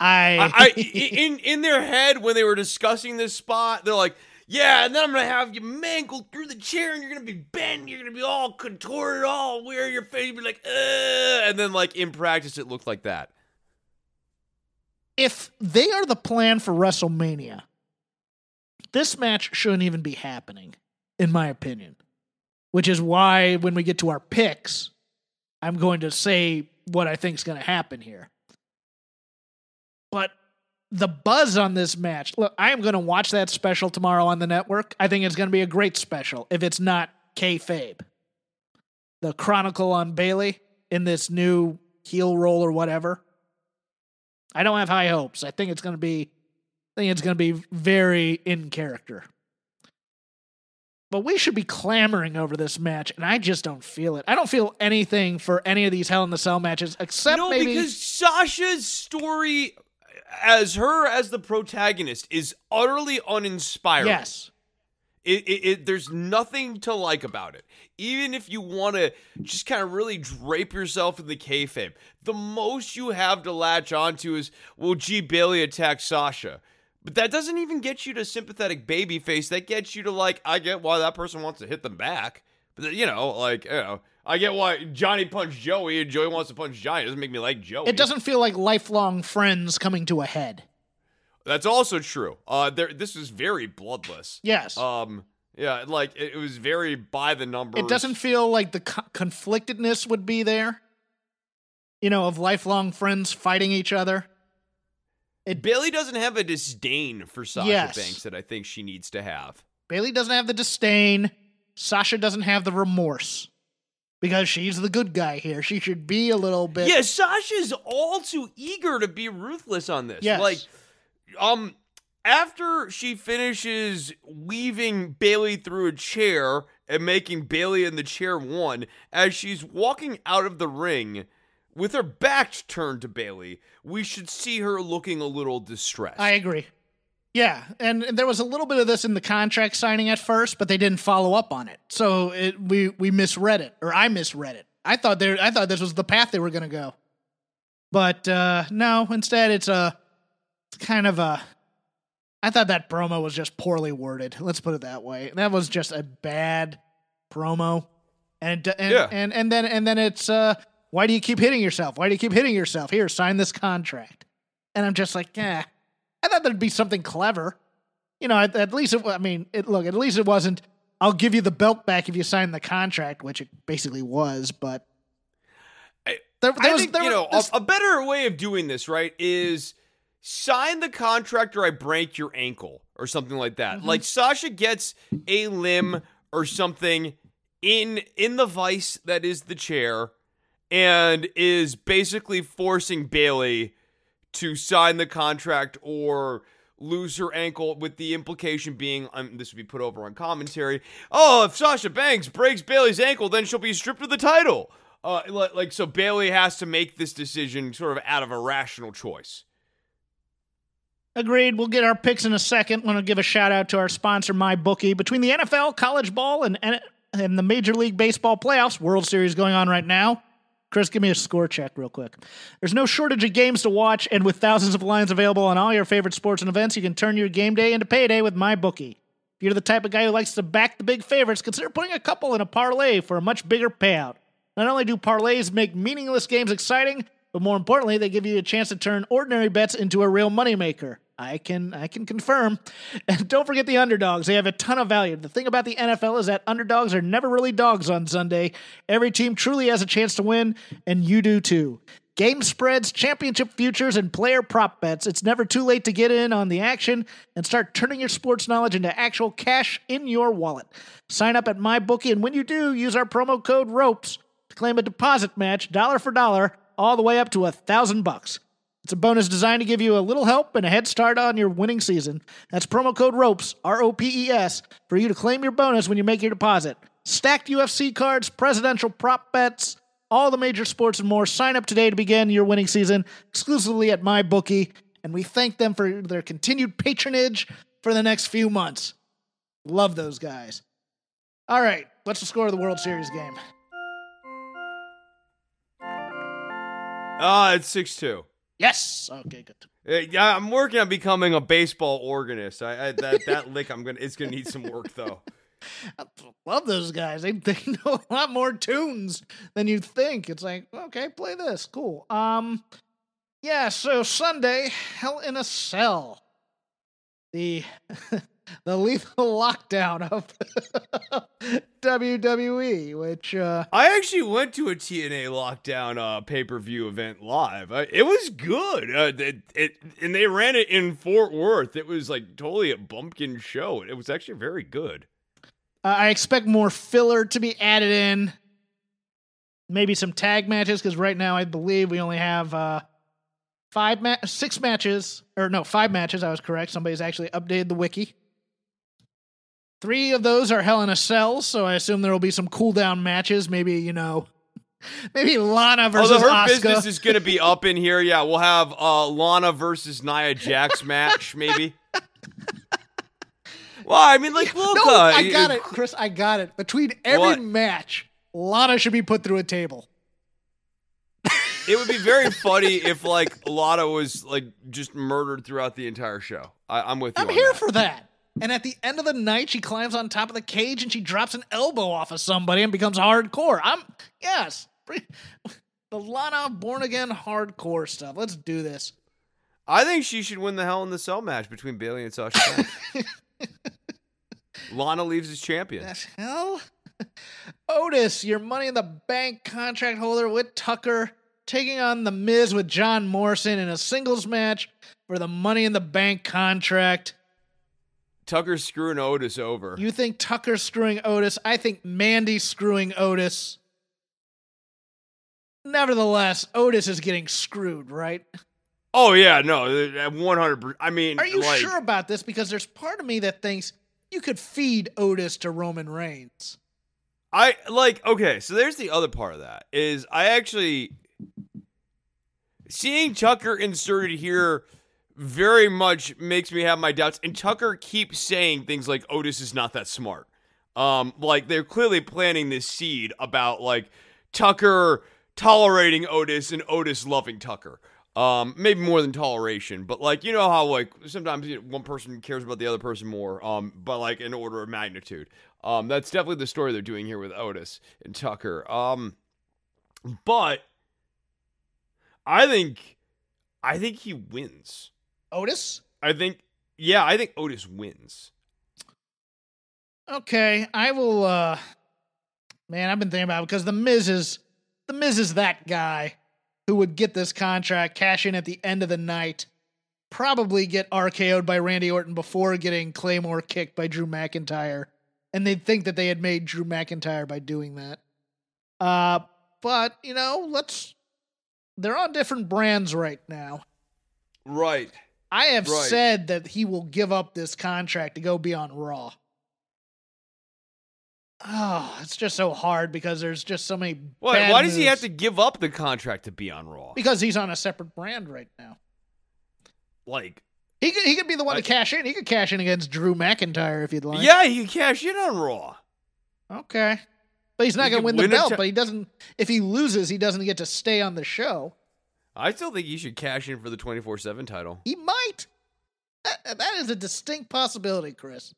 I, I, I in in their head when they were discussing this spot, they're like, "Yeah, and then I'm gonna have you mangled through the chair, and you're gonna be bent, you're gonna be all contorted, all wear your face, be like, Ugh. and then like in practice, it looked like that. if they are the plan for WrestleMania, this match shouldn't even be happening, in my opinion. Which is why when we get to our picks, I'm going to say what I think is going to happen here. But the buzz on this match, look, I am going to watch that special tomorrow on the network. I think it's going to be a great special if it's not kayfabe. The Chronicle on Bayley in this new heel role or whatever. I don't have high hopes. I think it's going to be I think it's going to be very in character. but we should be clamoring over this match, and I just don't feel it. I don't feel anything for any of these Hell in the Cell matches except no, maybe because Sasha's story as her as the protagonist is utterly uninspiring. yes, It, it, it there's nothing to like about it. Even if you want to just kind of really drape yourself in the kayfabe, the most you have to latch onto is, well, gee, Bayley attacked Sasha. But that doesn't even get you to sympathetic babyface. That gets you to like, I get why that person wants to hit them back. But you know, like, you know, I get why Johnny punched Joey and Joey wants to punch Johnny. It doesn't make me like Joey. it doesn't feel like lifelong friends coming to a head. That's also true. Uh, there, this was very bloodless. Yes, Um, yeah, like it, it was very by the numbers. it doesn't feel like the co- conflictedness would be there. You know, of lifelong friends fighting each other. Bayley doesn't have a disdain for Sasha Yes. Banks that I think she needs to have. Bayley doesn't have the disdain. Sasha doesn't have the remorse because she's the good guy here. She should be a little bit. Yeah, Sasha's all too eager to be ruthless on this. Yes. Like, um, after she finishes weaving Bayley through a chair and making Bayley in the chair one, as she's walking out of the ring with her back turned to Bayley, we should see her looking a little distressed. I agree. Yeah, and there was a little bit of this in the contract signing at first, but they didn't follow up on it. So it, we we misread it, or I misread it. I thought they I thought this was the path they were going to go, but uh, no. Instead, it's a it's kind of a. I thought that promo was just poorly worded. Let's put it that way. That was just a bad promo, and and Yeah. and and then and then it's uh, why do you keep hitting yourself? Why do you keep hitting yourself? Here, sign this contract. And I'm just like, yeah. I thought there'd be something clever. You know, at, at least it. I mean, it, look. At least it wasn't. I'll give you the belt back if you sign the contract, which it basically was. But I- there, there I was, think there you know this- a, better way of doing this, right, is sign the contract or I break your ankle or something like that. Mm-hmm. Like Sasha gets a limb or something in in the vice that is the chair and is basically forcing Bayley to sign the contract or lose her ankle with the implication being um, this would be put over on commentary oh if sasha banks breaks bayley's ankle then she'll be stripped of the title uh, like so bayley has to make this decision sort of out of a rational choice Agreed. We'll get our picks in a second. Want to give a shout out to our sponsor, MyBookie. Between the NFL, college ball, and, and and the Major League Baseball playoffs, World Series going on right now. Chris, give me a score check real quick. There's no shortage of games to watch, and with thousands of lines available on all your favorite sports and events, you can turn your game day into payday with MyBookie. If you're the type of guy who likes to back the big favorites, consider putting a couple in a parlay for a much bigger payout. Not only do parlays make meaningless games exciting, but more importantly, they give you a chance to turn ordinary bets into a real moneymaker. I can I can confirm. And don't forget the underdogs. They have a ton of value. The thing about the NFL is that underdogs are never really dogs on Sunday. Every team truly has a chance to win, and you do too. Game spreads, championship futures, and player prop bets. It's never too late to get in on the action and start turning your sports knowledge into actual cash in your wallet. Sign up at MyBookie, and when you do, use our promo code ROPES to claim a deposit match, dollar for dollar, all the way up to a thousand bucks. It's a bonus designed to give you a little help and a head start on your winning season. That's promo code ROPES, R O P E S, for you to claim your bonus when you make your deposit. Stacked UFC cards, presidential prop bets, all the major sports and more. Sign up today to begin your winning season exclusively at MyBookie, and we thank them for their continued patronage for the next few months. Love those guys. All right, what's the score of the World Series game? ah it's 6-2 Yes. Okay, good. Uh, yeah i'm working on becoming a baseball organist I, I that that lick i'm gonna it's gonna need some work though I love those guys. They, they know a lot more tunes than you'd think. It's like, okay, play this. Cool. Um, yeah, so Sunday, Hell in a Cell. The the lethal lockdown of WWE, which uh I actually went to a TNA lockdown uh, pay per view event live. Uh, it was good. Uh, it, it and they ran it in Fort Worth. It was like totally a bumpkin show. It was actually very good. I expect more filler to be added in. Maybe some tag matches because right now I believe we only have uh, five ma- six matches or no five matches. I was correct. Somebody's actually updated the wiki. Three of those are Hell in a Cell, so I assume there will be some cool down matches. Maybe you know, maybe Lana versus Although her Asuka. business is going to be up in here, yeah, we'll have uh, Lana versus Nia Jax match, maybe. well, I mean, like, look, no, uh, I got it, Chris. I got it. Between every What? match, Lana should be put through a table. It would be very funny if like Lana was like just murdered throughout the entire show. I, I'm with you. I'm here that. for that. And at the end of the night, she climbs on top of the cage and she drops an elbow off of somebody and becomes hardcore. I'm yes, the Lana born again hardcore stuff. Let's do this. I think she should win the Hell in the Cell match between Bayley and Sasha. Lana leaves as champion. The hell? Otis, your money in the bank contract holder with Tucker, taking on the Miz with John Morrison in a singles match for the money in the bank contract. Tucker's screwing Otis over. You think Tucker's screwing Otis? I think Mandy's screwing Otis. Nevertheless, Otis is getting screwed, right? oh yeah, no, one hundred. I mean, Are you like, sure about this? Because there's part of me that thinks you could feed Otis to Roman Reigns. I like okay, so there's the other part of that is I actually seeing Tucker inserted here very much makes me have my doubts and Tucker keeps saying things like Otis is not that smart. Um like they're clearly planting this seed about like Tucker tolerating Otis and Otis loving Tucker. Um, maybe more than toleration, but like you know how like sometimes you know, one person cares about the other person more. Um, but like in order of magnitude. Um, that's definitely the story they're doing here with Otis and Tucker. Um, but I think, I think he wins. Otis? I think, yeah, I think Otis wins. Okay, I will uh man, I've been thinking about it because the Miz is the Miz is that guy who would get this contract, cash in at the end of the night, probably get RKO'd by Randy Orton before getting Claymore kicked by Drew McIntyre. And they'd think that they had made Drew McIntyre by doing that. Uh but, you know, let's they're on different brands right now. Right. I have Right. said that he will give up this contract to go be on Raw. Oh, it's just so hard because there's just so many. Why, why does he have to give up the contract to be on Raw? Because he's on a separate brand right now. Like, He could, he could be the one I- to cash in. He could cash in against Drew McIntyre if you'd like. yeah, he can cash in on Raw. Okay. But he's not He going to win the win belt. ti- but he doesn't. If he loses, he doesn't get to stay on the show. I still think he should cash in for the 24 7 title. He might. That, that is a distinct possibility, Chris.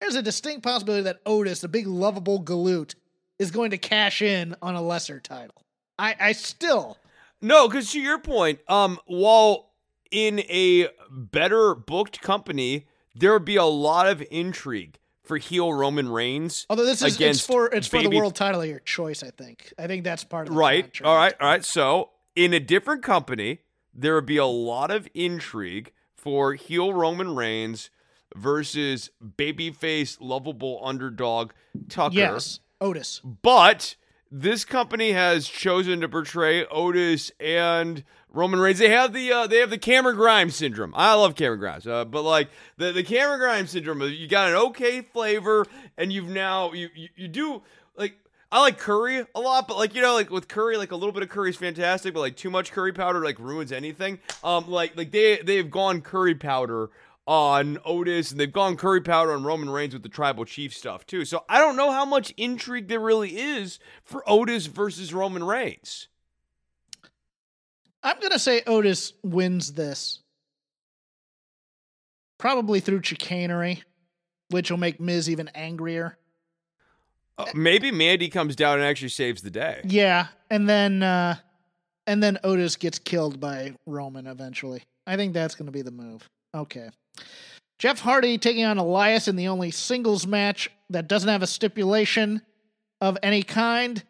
There's a distinct possibility that Otis, the big lovable galoot, is going to cash in on a lesser title. I, I still, No, because to your point, um, while in a better booked company, there would be a lot of intrigue for heel Roman Reigns. although this is it's for it's for the world title of your choice. I think. I think that's part of the Right. contract. All right. All right. So in a different company, there would be a lot of intrigue for heel Roman Reigns versus babyface lovable underdog Tucker. Yes, Otis. But this company has chosen to portray Otis and Roman Reigns. They have the uh, they have the Cameron Grimes syndrome. I love Cameron Grimes, uh, but like the the Cameron Grimes syndrome, you got an okay flavor, and you've now you you, you do. I like curry a lot, but like you know, like with curry, like a little bit of curry is fantastic, but like too much curry powder like ruins anything. Um, like like they they've gone curry powder on Otis, and they've gone curry powder on Roman Reigns with the tribal chief stuff too. So I don't know how much intrigue there really is for Otis versus Roman Reigns. I'm gonna say Otis wins this, probably through chicanery, which will make Miz even angrier. Uh, maybe Mandy comes down and actually saves the day. Yeah, and then uh and then Otis gets killed by Roman eventually. I think that's going to be the move. Okay. Jeff Hardy taking on Elias in the only singles match that doesn't have a stipulation of any kind.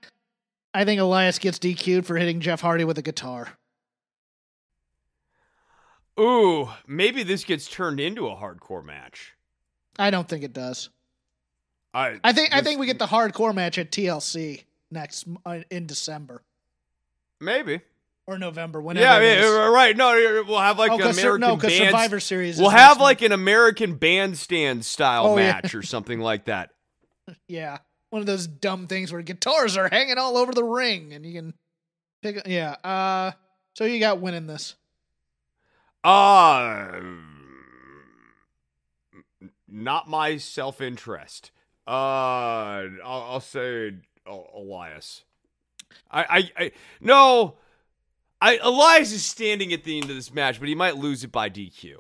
I think Elias gets DQ'd for hitting Jeff Hardy with a guitar. Ooh, maybe this gets turned into a hardcore match. I don't think it does. I I think I think we get the hardcore match at TLC next uh, in December, maybe. or November. Whenever. Yeah, yeah, right. No, we'll have like Oh, an American no, band. Survivor Series We'll have like an American bandstand style Oh, yeah. match or something like that. Yeah, one of those dumb things where guitars are hanging all over the ring, and you can pick. Yeah. Uh. So you got winning this. Uh not my self interest. Uh, I'll, I'll say uh, Elias. I, I, I, no, I Elias is standing at the end of this match, but he might lose it by DQ.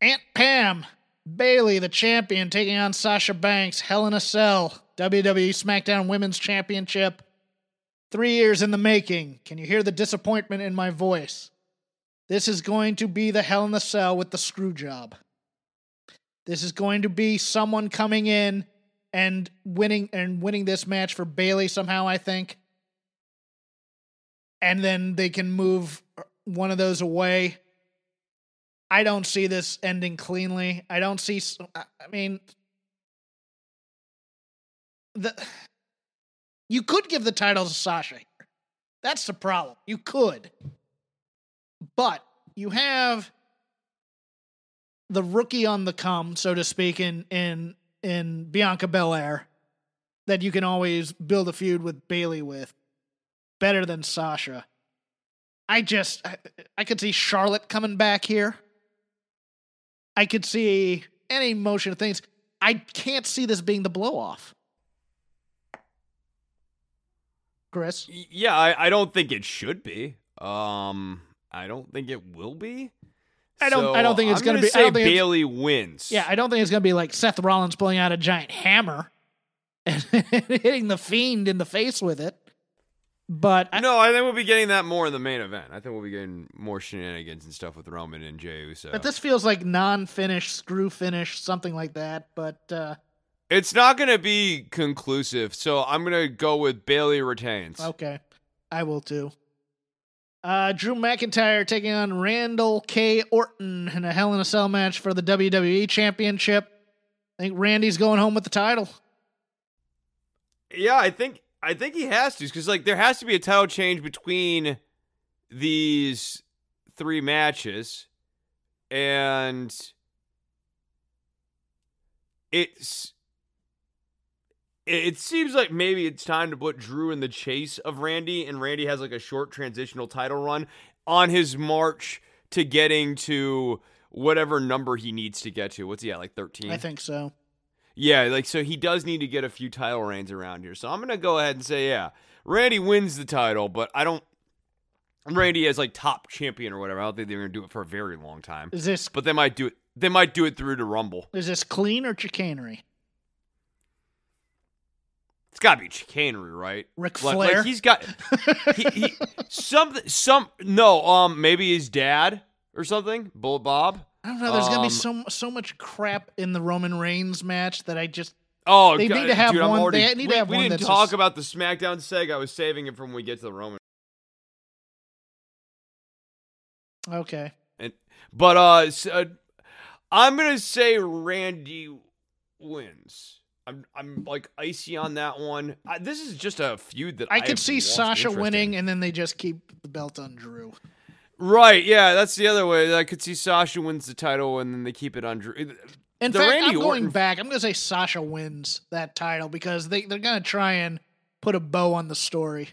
Aunt Pam Bayley, the champion, taking on Sasha Banks. Hell in a Cell. WWE SmackDown Women's Championship. Three years in the making. Can you hear the disappointment in my voice? This is going to be the Hell in a Cell with the screw job. This is going to be someone coming in and winning and winning this match for Bayley somehow, I think. And then they can move one of those away. I don't see this ending cleanly. I don't see. I mean, the you could give the title to Sasha. That's the problem. You could, but you have the rookie on the come, so to speak, in in in Bianca Belair, that you can always build a feud with Bayley with, better than Sasha. I just I, I could see Charlotte coming back here. I could see any motion of things. I can't see this being the blow off. Chris, Yeah, I, I don't think it should be. Um, I don't think it will be. I don't- I don't think it's gonna be- I Say think Bayley wins. yeah, I don't think it's gonna be like Seth Rollins pulling out a giant hammer and hitting the fiend in the face with it. But I, No, I think we'll be getting that more in the main event. I think we'll be getting more shenanigans and stuff with Roman and Jey Uso. but this feels like non-finish, screw finish, something like that. But uh, It's not going to be conclusive, so I'm going to go with Bayley retains. Okay, I will too. Uh, Drew McIntyre taking on Randall K. Orton in a Hell in a Cell match for the WWE Championship. I think Randy's going home with the title. Yeah, I think I think he has to because like there has to be a title change between these three matches, and it's it, seems like maybe it's time to put Drew in the chase of Randy, and Randy has like a short transitional title run on his march to getting to whatever number he needs to get to. What's he at? Like thirteen. I think so. Yeah, like so he does need to get a few title reigns around here. So I'm gonna go ahead and say yeah, Randy wins the title, but I don't. Randy as like top champion or whatever. I don't think they're gonna do it for a very long time. Is this But they might do it. They might do it through to Rumble. is this clean or chicanery? It's gotta be chicanery, right? Ric Flair? like he's got he, he something some no um maybe his dad or something. Bull Bob. I don't know. There's gonna be Um, so so much crap in the Roman Reigns match that I just Oh, They God, need to have dude, one- already- they need to we, have we one didn't talk just- about the SmackDown seg. I was saving it from when we get to the Roman. okay. And but uh, s- uh, I'm gonna say Randy wins. I'm I'm like icy on that one. I, this is just a feud that I, I could see Sasha winning, in. and then they just keep the belt on Drew. Right? Yeah, that's the other way. I could see Sasha wins the title and then they keep it on Drew. In The fact, Randy I'm going Orton- back. I'm going to say Sasha wins that title because they, they're going to try and put a bow on the story.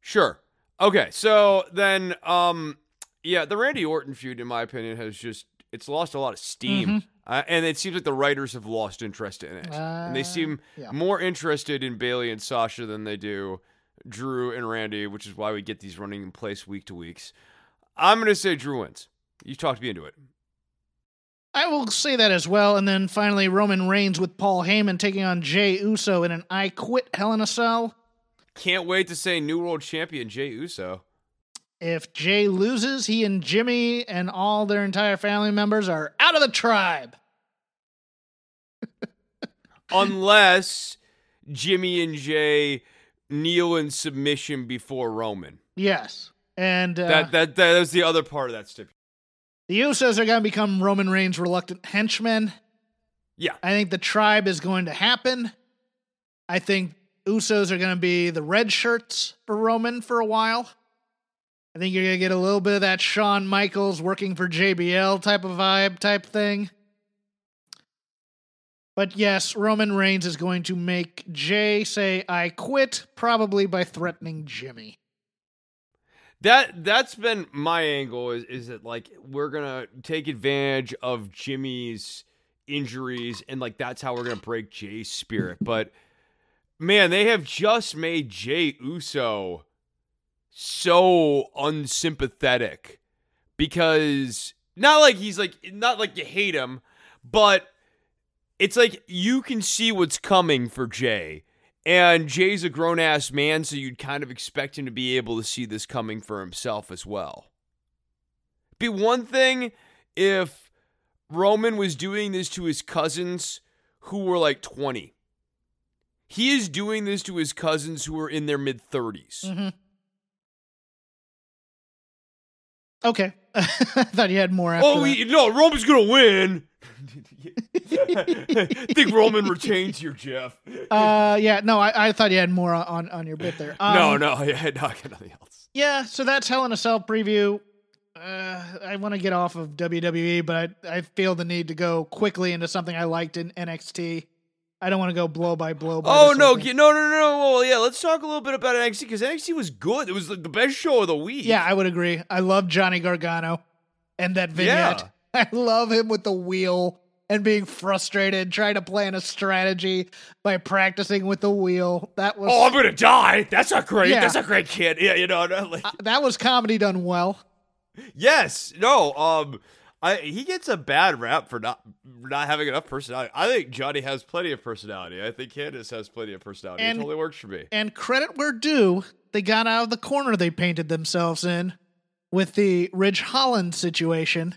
Sure. Okay. So then, um, yeah, the Randy Orton feud, in my opinion, has just it's lost a lot of steam, Mhm. Uh, and it seems like the writers have lost interest in it, and they Uh, seem yeah. more interested in Bayley and Sasha than they do Drew and Randy, which is why we get these running in place week to weeks. I'm gonna say Drew wins. You talked me into it. I will say that as well. And then finally, Roman Reigns with Paul Heyman taking on Jey Uso in an I Quit Hell in a Cell. Can't wait to say new world champion Jey Uso. If Jey loses, he and Jimmy and all their entire family members are out of the tribe. Unless Jimmy and Jey kneel in submission before Roman. Yes. And uh, That that that was the other part of that stipulation. the Usos are going to become Roman Reigns' reluctant henchmen. Yeah. I think the tribe is going to happen. I think Usos are going to be the red shirts for Roman for a while. I think you're going to get a little bit of that Shawn Michaels working for JBL type of vibe type thing. But yes, Roman Reigns is going to make Jey say, I quit, probably by threatening Jimmy. That that's been my angle is is that like we're gonna take advantage of Jimmy's injuries and like that's how we're gonna break Jey's spirit. But man, they have just made Jey Uso so unsympathetic because not like he's like not like you hate him, but it's like you can see what's coming for Jey. And Jey's a grown ass man, so you'd kind of expect him to be able to see this coming for himself as well. Be one thing if Roman was doing this to his cousins who were like 20. He is doing this to his cousins who are in their mid 30s. Mm-hmm. Okay. I thought you had more after Oh, that. he, no, Roman's going to win. think Roman retains here, Jeff. Uh, yeah, no, I, I thought you had more on, on your bit there. Um, no, no, yeah, no, I got nothing else. Yeah, so that's Hell in a Cell preview. Uh, I want to get off of WWE, but I, I feel the need to go quickly into something I liked in NXT. I don't want to go blow by blow. By Oh no, no, no, no, no. Well, yeah, let's talk a little bit about NXT because NXT was good. It was like the best show of the week. Yeah, I would agree. I love Johnny Gargano and that vignette. I love him with the wheel and being frustrated, trying to plan a strategy by practicing with the wheel. That was Oh, I'm gonna die. That's not great. Yeah. That's a great kid. Yeah, you know. like, uh, that was comedy done well. yes. No. Um. I, he gets a bad rap for not not having enough personality. I think Johnny has plenty of personality. I think Candice has plenty of personality. And- it totally works for me. And credit where due, they got out of the corner they painted themselves in with the Ridge Holland situation.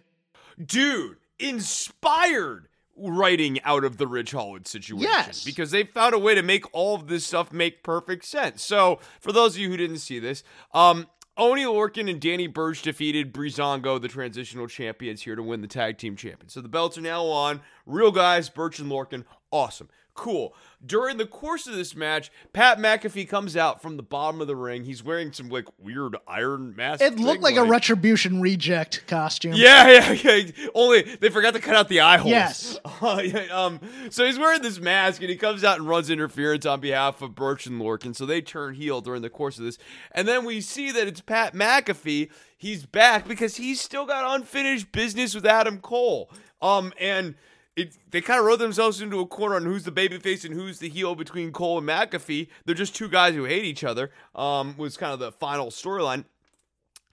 dude, inspired writing out of the Ridge Holland situation. Yes. Because they found a way to make all of this stuff make perfect sense. So, for those of you who didn't see this, um, Oney Lorcan and Danny Burch defeated Breezango, the transitional champions, here to win the tag team champions. So the belts are now on. Real guys, Burch and Lorkin. Awesome. Cool. During the course of this match, Pat McAfee comes out from the bottom of the ring. He's wearing some like weird iron mask. It looked thing, like a Retribution reject costume. yeah, yeah, yeah. Only they forgot to cut out the eye holes. Yes. Uh, yeah, um. So he's wearing this mask, and he comes out and runs interference on behalf of Burch and Lorcan. So they turn heel during the course of this, and then we see that it's Pat McAfee. He's back because he's still got unfinished business with Adam Cole. Um, and. It, they kind of wrote themselves into a corner on who's the babyface and who's the heel between Cole and McAfee. They're just two guys who hate each other. Um, was kind of the final storyline.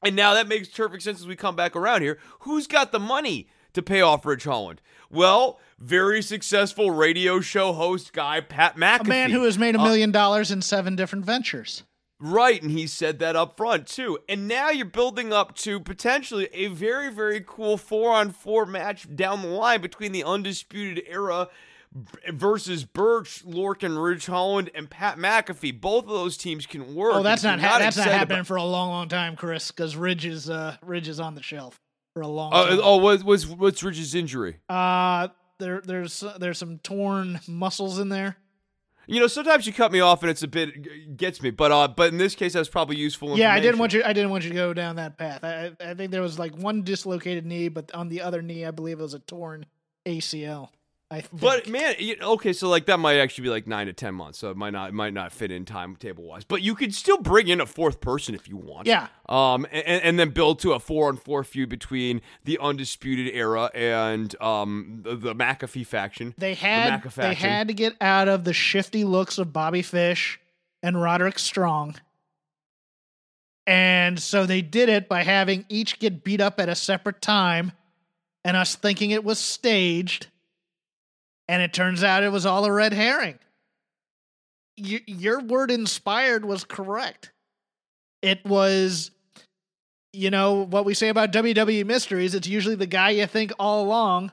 And now that makes perfect sense as we come back around here. Who's got the money to pay off Ridge Holland? Well, very successful radio show host guy, Pat McAfee. A man who has made a Uh, million dollars in seven different ventures. Right, and he said that up front too. And now you're building up to potentially a very, very cool four on four match down the line between the Undisputed Era versus Burch, Lorcan, Ridge Holland, and Pat McAfee. Both of those teams can work. Oh, that's not ha- that's not happening about- for a long, long time, Chris. Because Ridge is uh, Ridge is on the shelf for a long Uh, time. oh, what, what's what's Ridge's injury? Uh, there there's there's some torn muscles in there. You know, sometimes you cut me off and it's a bit gets me, but uh, but in this case, that's probably useful. Yeah, I didn't want you. I didn't want you to go down that path. I I I think there was like one dislocated knee, but on the other knee, I believe it was a torn ACL. But man, you- okay, so like that might actually be like nine to ten months, so it might not it might not fit in timetable wise. But you could still bring in a fourth person if you want. yeah, Um, and, and then build to a four on four feud between the undisputed era and um the, the McAfee faction. they the had Maca they had to get out of the shifty looks of Bobby Fish and Roderick Strong. And so they did it by having each get beat up at a separate time and us thinking it was staged. And it turns out it was all a red herring. Y- your word inspired was correct. It was, you know, what we say about WWE mysteries. It's usually the guy you think all along,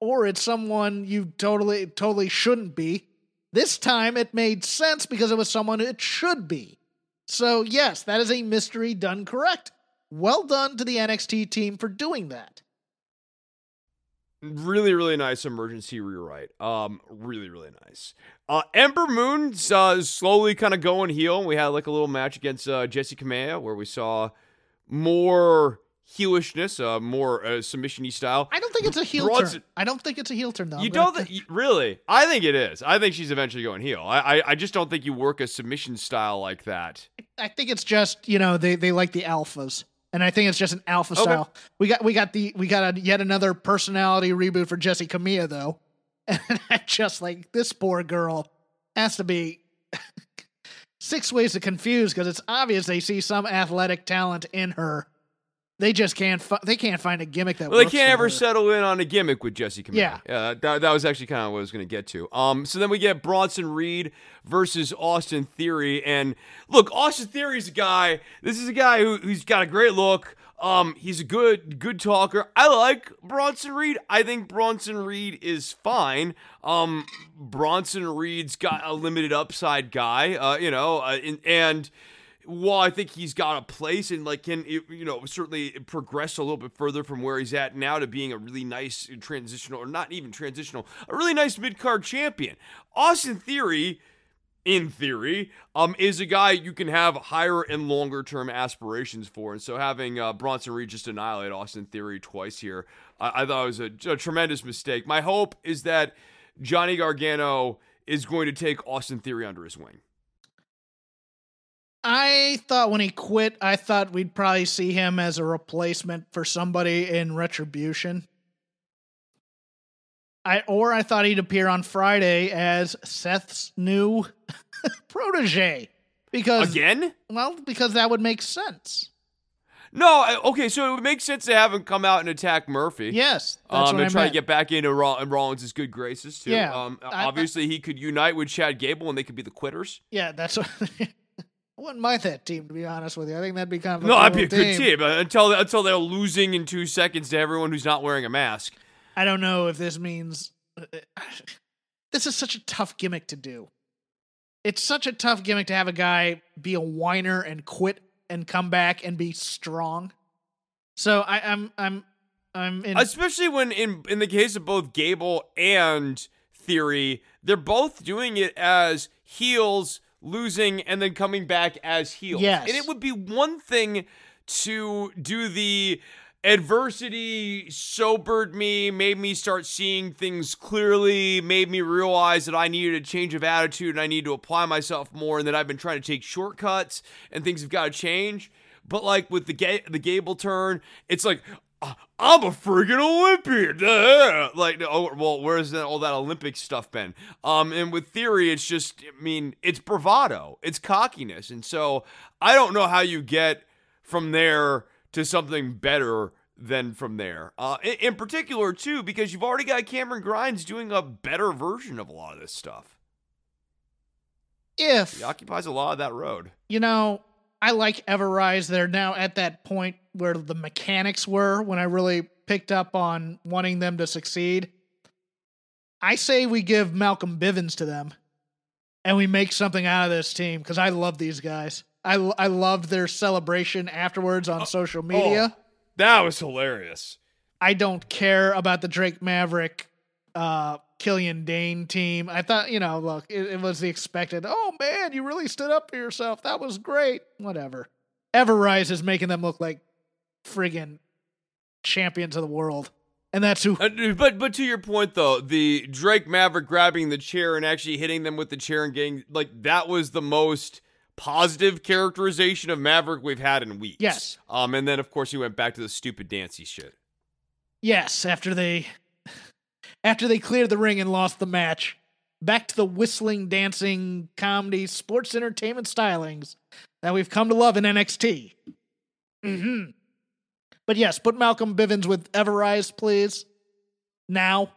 or it's someone you totally, totally shouldn't be. This time it made sense because it was someone it should be. So, yes, that is a mystery done correct. Well done to the NXT team for doing that. Really, really nice emergency rewrite. Um, really, really nice. Uh, Ember Moon's uh, slowly kind of going heel. We had like a little match against uh, Jessi Kamea where we saw more heelishness, uh, more uh, submission-y style. I don't think it's a heel Bronson- turn. I don't think it's a heel turn though. You don't think really? I think it is. I think she's eventually going heel. I, I I just don't think you work a submission style like that. I think it's just you know they they like the alphas, and I think it's just an alpha Okay. style. We got we got the we got a, yet another personality reboot for Jessi Kamea though, and I just like this poor girl has to be six ways to confuse because it's obvious they see some athletic talent in her. They just can't fi- they can't find a gimmick that Well, they can't ever settle in on a gimmick with Jessi Kamea. Yeah. yeah. That, that was actually kind of what I was going to get to. Um, so then we get Bronson Reed versus Austin Theory, and look, Austin Theory's a guy. This is a guy who, who's got a great look. Um, he's a good good talker. I like Bronson Reed. I think Bronson Reed is fine. Um, Bronson Reed's got a limited upside guy. Uh, you know, uh, and, and while I think he's got a place and like can you know certainly progress a little bit further from where he's at now to being a really nice transitional or not even transitional, a really nice mid card champion. Austin Theory, in theory, um, is a guy you can have higher and longer term aspirations for, and so having uh, Bronson Reed just annihilate Austin Theory twice here, I, I thought it was a, a tremendous mistake. My hope is that Johnny Gargano is going to take Austin Theory under his wing. I thought when he quit, I thought we'd probably see him as a replacement for somebody in Retribution. I or I thought he'd appear on Friday as Seth's new protege because Again? well because that would make sense. No, I- okay, so it would make sense to have him come out and attack Murphy. Yes, that's um, and I try meant. to get back into Roll- Rollins' good graces too. Yeah, Um, I- obviously, he could unite with Chad Gable, and they could be the quitters. yeah, that's what. I wouldn't mind that team to be honest with you. I think that'd be kind of a No, that'd be a cool good team uh, until until they're losing in two seconds to everyone who's not wearing a mask. I don't know if this means this is such a tough gimmick to do. It's such a tough gimmick to have a guy be a whiner and quit and come back and be strong. So I, I'm I'm I'm in Especially when in in the case of both Gable and Theory, they're both doing it as heels, losing and then coming back as heels. Yes. And it would be one thing to do the adversity sobered me, made me start seeing things clearly, made me realize that I needed a change of attitude and I need to apply myself more and that I've been trying to take shortcuts and things have got to change. But like with the ga- the Gable turn, it's like "Uh, I'm a freaking Olympian. Uh, Like, oh, well, where's that, all that Olympic stuff been? Um, and with theory, it's just, I mean, it's bravado, it's cockiness, and so I don't know how you get from there to something better than from there. Uh, in, in particular, too, because you've already got Cameron Grimes doing a better version of a lot of this stuff. if He occupies a lot of that road. you know I like Everrise. They're now at that point where the mechanics were when I really picked up on wanting them to succeed. I say we give Malcolm Bivens to them and we make something out of this team because I love these guys. I, I loved their celebration afterwards on social media. Oh, that was hilarious. I don't care about the Drake Maverick, uh, Killian Dain team. I thought, you know, look, it, it was the expected. Oh man, you really stood up for yourself. That was great. Whatever. Everrise is making them look like friggin' champions of the world, and that's who. Uh, but but to your point though, the Drake Maverick grabbing the chair and actually hitting them with the chair and getting like that was the most positive characterization of Maverick we've had in weeks. Yes. Um, and then of course he went back to the stupid dancey shit. Yes, after they after they cleared the ring and lost the match, back to the whistling, dancing, comedy, sports entertainment stylings that we've come to love in NXT. Mm-hmm. But yes, put Malcolm Bivens with Everrise, please. Now.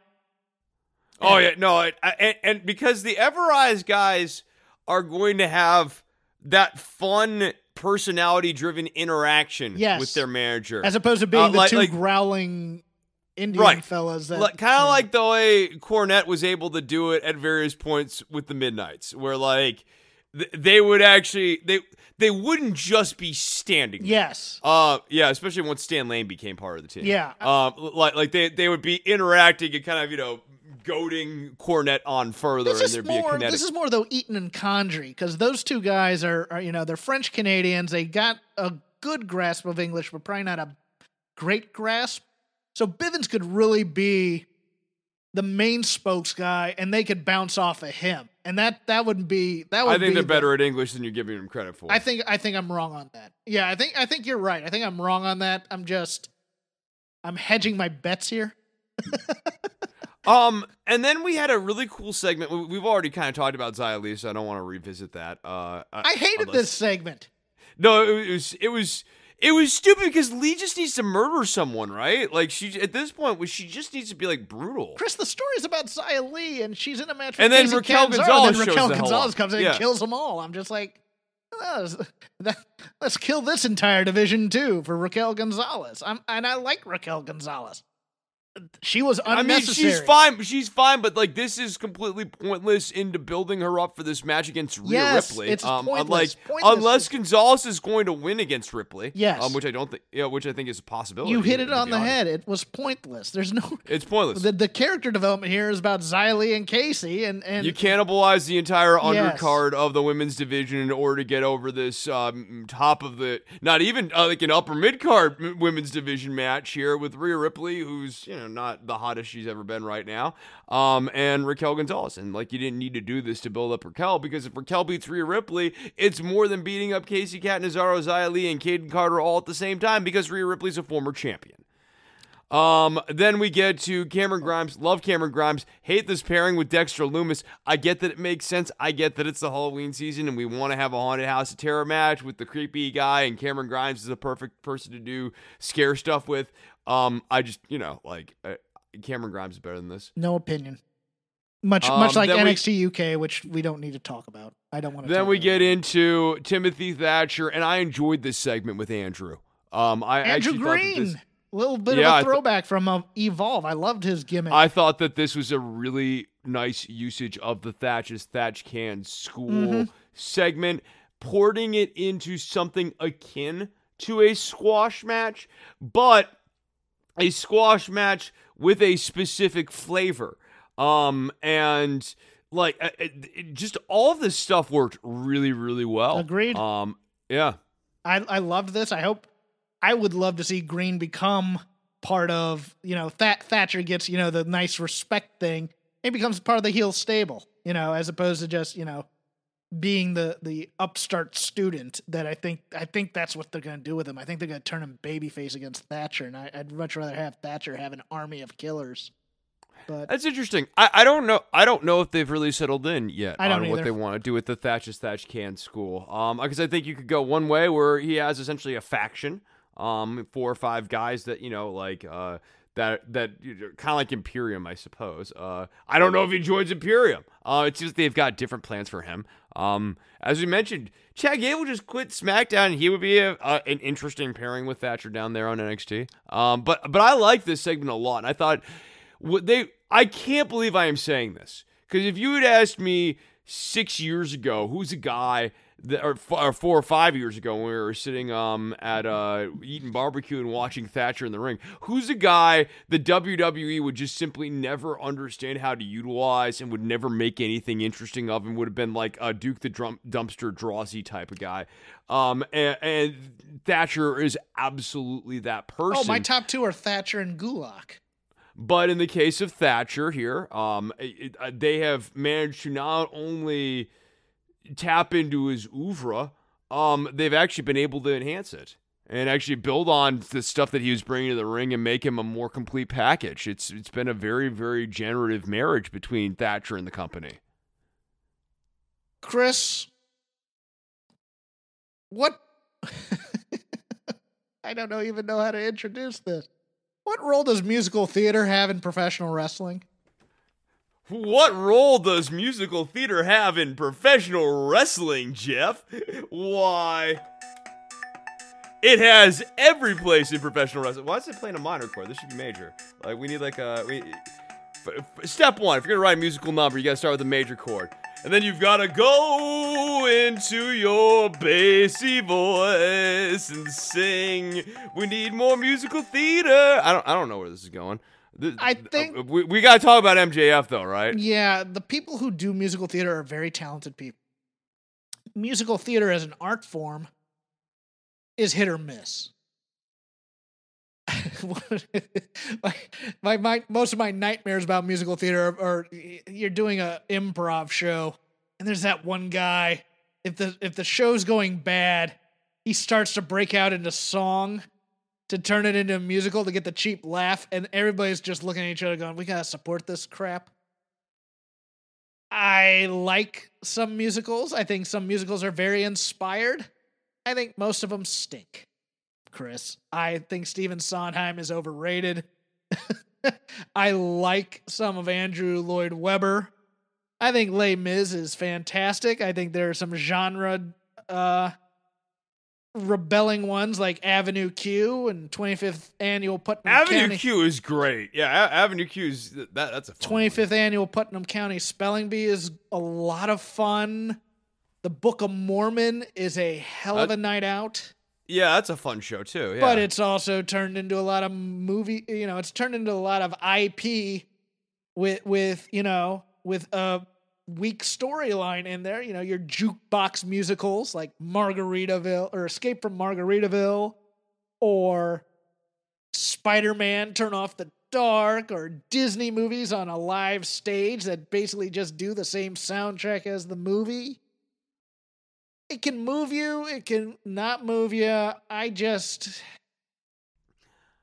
Oh yeah, no, I, I, and, and because the Everrise guys are going to have that fun personality driven interaction Yes. with their manager. As opposed to being Uh, the like- two like- growling Indian Right. fellas that kind of like the way Cornette was able to do it at various points with the Midnights, where like th- they would actually they they wouldn't just be standing. there. Yes. Uh, yeah, especially once Stan Lane became part of the team. Yeah. Um, like like they they would be interacting and kind of you know goading Cornette on further, This and is there'd be a more. kinetic. This is more though Eaton and Condrey because those two guys are, are you know they're French Canadians. They got a good grasp of English, but probably not a great grasp. So Bivens could really be the main spokes guy, and they could bounce off of him, and that that would be that would. Be I think they're the- better at English than you're giving them credit for. I think I think I'm wrong on that. Yeah, I think I think you're right. I think I'm wrong on that. I'm just I'm hedging my bets here. Um, and then we had a really cool segment. We- We've already kind of talked about Xia Li, so I don't want to revisit that. Uh, I hated unless- this segment. No, it was it was it was stupid because Li just needs to murder someone, right? Like she at this point, she just needs to be like brutal. Chris, the story is about Xia Li, and she's in a match And then Casey Raquel Gonzalez then Raquel Gonzalez comes in Yeah. and kills them all. I'm just like, "Oh, that- let's kill this entire division too for Raquel Gonzalez. I'm and I like Raquel Gonzalez. She was I mean, she's fine. She's fine, but like this is completely pointless into building her up for this match against Rhea Yes, Ripley. it's um, pointless, unlike- pointless. unless Gonzalez is going to win against Ripley. Yes. um, which I don't think. Yeah, which I think is a possibility. You hit it on the honest. head. It was pointless. There's no It's pointless. the, the character development here is about Xia Li and Kacy, and and You cannibalize the entire Yes. undercard of the women's division in order to get over this um, top of the, not even uh, like an upper mid card women's division match here with Rhea Ripley, who's you know not the hottest she's ever been right now, um, and Raquel Gonzalez. And like you didn't need to do this to build up Raquel because if Raquel beats Rhea Ripley, it's more than beating up Kacy Catanzaro, Xia Li, and Kayden Carter all at the same time because Rhea Ripley's a former champion. Um, then we get to Cameron Grimes. Love Cameron Grimes. Hate this pairing with Dexter Lumis. I get that it makes sense. I get that it's the Halloween season and we want to have a haunted house of terror match with the creepy guy, and Cameron Grimes is the perfect person to do scare stuff with. Um, I just you know like uh, Cameron Grimes is better than this. no opinion. Much Um, much like then we- NXT UK, which we don't need to talk about. I don't want to. Then we get into Timothy Thatcher, and I enjoyed this segment with Andrew. Um, I Andrew actually thought that Green. A little bit Yeah, of a th- throwback from uh, Evolve. I loved his gimmick. I thought that this was a really nice usage of the Thatch's Thatch Can School Mhm. segment, porting it into something akin to a squash match, but a squash match with a specific flavor. Um, and like uh, it, it- just all this stuff worked really, really well. Agreed. Um, yeah. I I loved this. I hope I would love to see Green become part of you know That Thatcher gets you know the nice respect thing. He becomes part of the heel stable, you know, as opposed to just you know being the the upstart student that I think I think that's what they're gonna do with him. I think they're gonna turn him babyface against Thatcher, and I, I'd much rather have Thatcher have an army of killers. But That's interesting. I, I don't know. I don't know if they've really settled in yet I don't on what they want to do with the Thatch's Thatch Can School. Um, because I think you could go one way where he has essentially a faction, um, four or five guys that you know, like uh, that that kind of like Imperium, I suppose. Uh, I don't know if he joins Imperium. Uh, it's just they've got different plans for him. Um, as we mentioned, Chad Gable just quit SmackDown. He would be a, uh, an interesting pairing with Thatcher down there on NXT. Um, but but I like this segment a lot, and I thought what they I can't believe I am saying this because if you had asked me six years ago, who's a guy that or, f- or four or five years ago when we were sitting um at uh eating barbecue and watching Thatcher in the ring, who's a guy the WWE would just simply never understand how to utilize and would never make anything interesting of and would have been like a Duke the Drum- Dumpster Droese type of guy. Um and, and Thatcher is absolutely that person. oh, my top two are Thatcher and Gulak. But in the case of Thatcher here, um, it, uh, they have managed to not only tap into his oeuvre, um, they've actually been able to enhance it and actually build on the stuff that he was bringing to the ring and make him a more complete package. It's it's been a very very generative marriage between Thatcher and the company. Chris, what? I don't know, even know how to introduce this. What role does musical theater have in professional wrestling? What role does musical theater have in professional wrestling, Jeff? Why? It has every place in professional wrestling. Why is it playing a minor chord? This should be major. Like we need like a we, step one. If you're gonna write a musical number, you gotta start with a major chord. And then you've got to go into your bassy voice and sing. We need more musical theater. I don't I don't know where this is going. Th- I uh, think- we, we got to talk about MJF though, right? Yeah, the people who do musical theater are very talented people. Musical theater as an art form is hit or miss. my, my, my most of my nightmares about musical theater are, are you're doing a improv show and there's that one guy if the if the show's going bad he starts to break out into song to turn it into a musical to get the cheap laugh and everybody's just looking at each other going we got to support this crap I like some musicals. I think some musicals are very inspired. I think most of them stink. Chris, I think Stephen Sondheim is overrated. I like some of Andrew Lloyd Webber. I think Les Mis is fantastic. I think there are some genre uh, rebelling ones like Avenue Q and 25th Annual Putnam Avenue County. Q is great. Yeah, A- Avenue Q is that that's a fun one. 25th annual Putnam County Spelling Bee is a lot of fun. The Book of Mormon is a hell of Uh, a night out, Yeah, that's a fun show too. Yeah. but it's also turned into a lot of movie, you know, it's turned into a lot of IP with with, you know, with a weak storyline in there, you know, your jukebox musicals like Margaritaville or Escape from Margaritaville or Spider-Man Turn Off the Dark or Disney movies on a live stage that basically just do the same soundtrack as the movie. It can move you, it can not move you. I just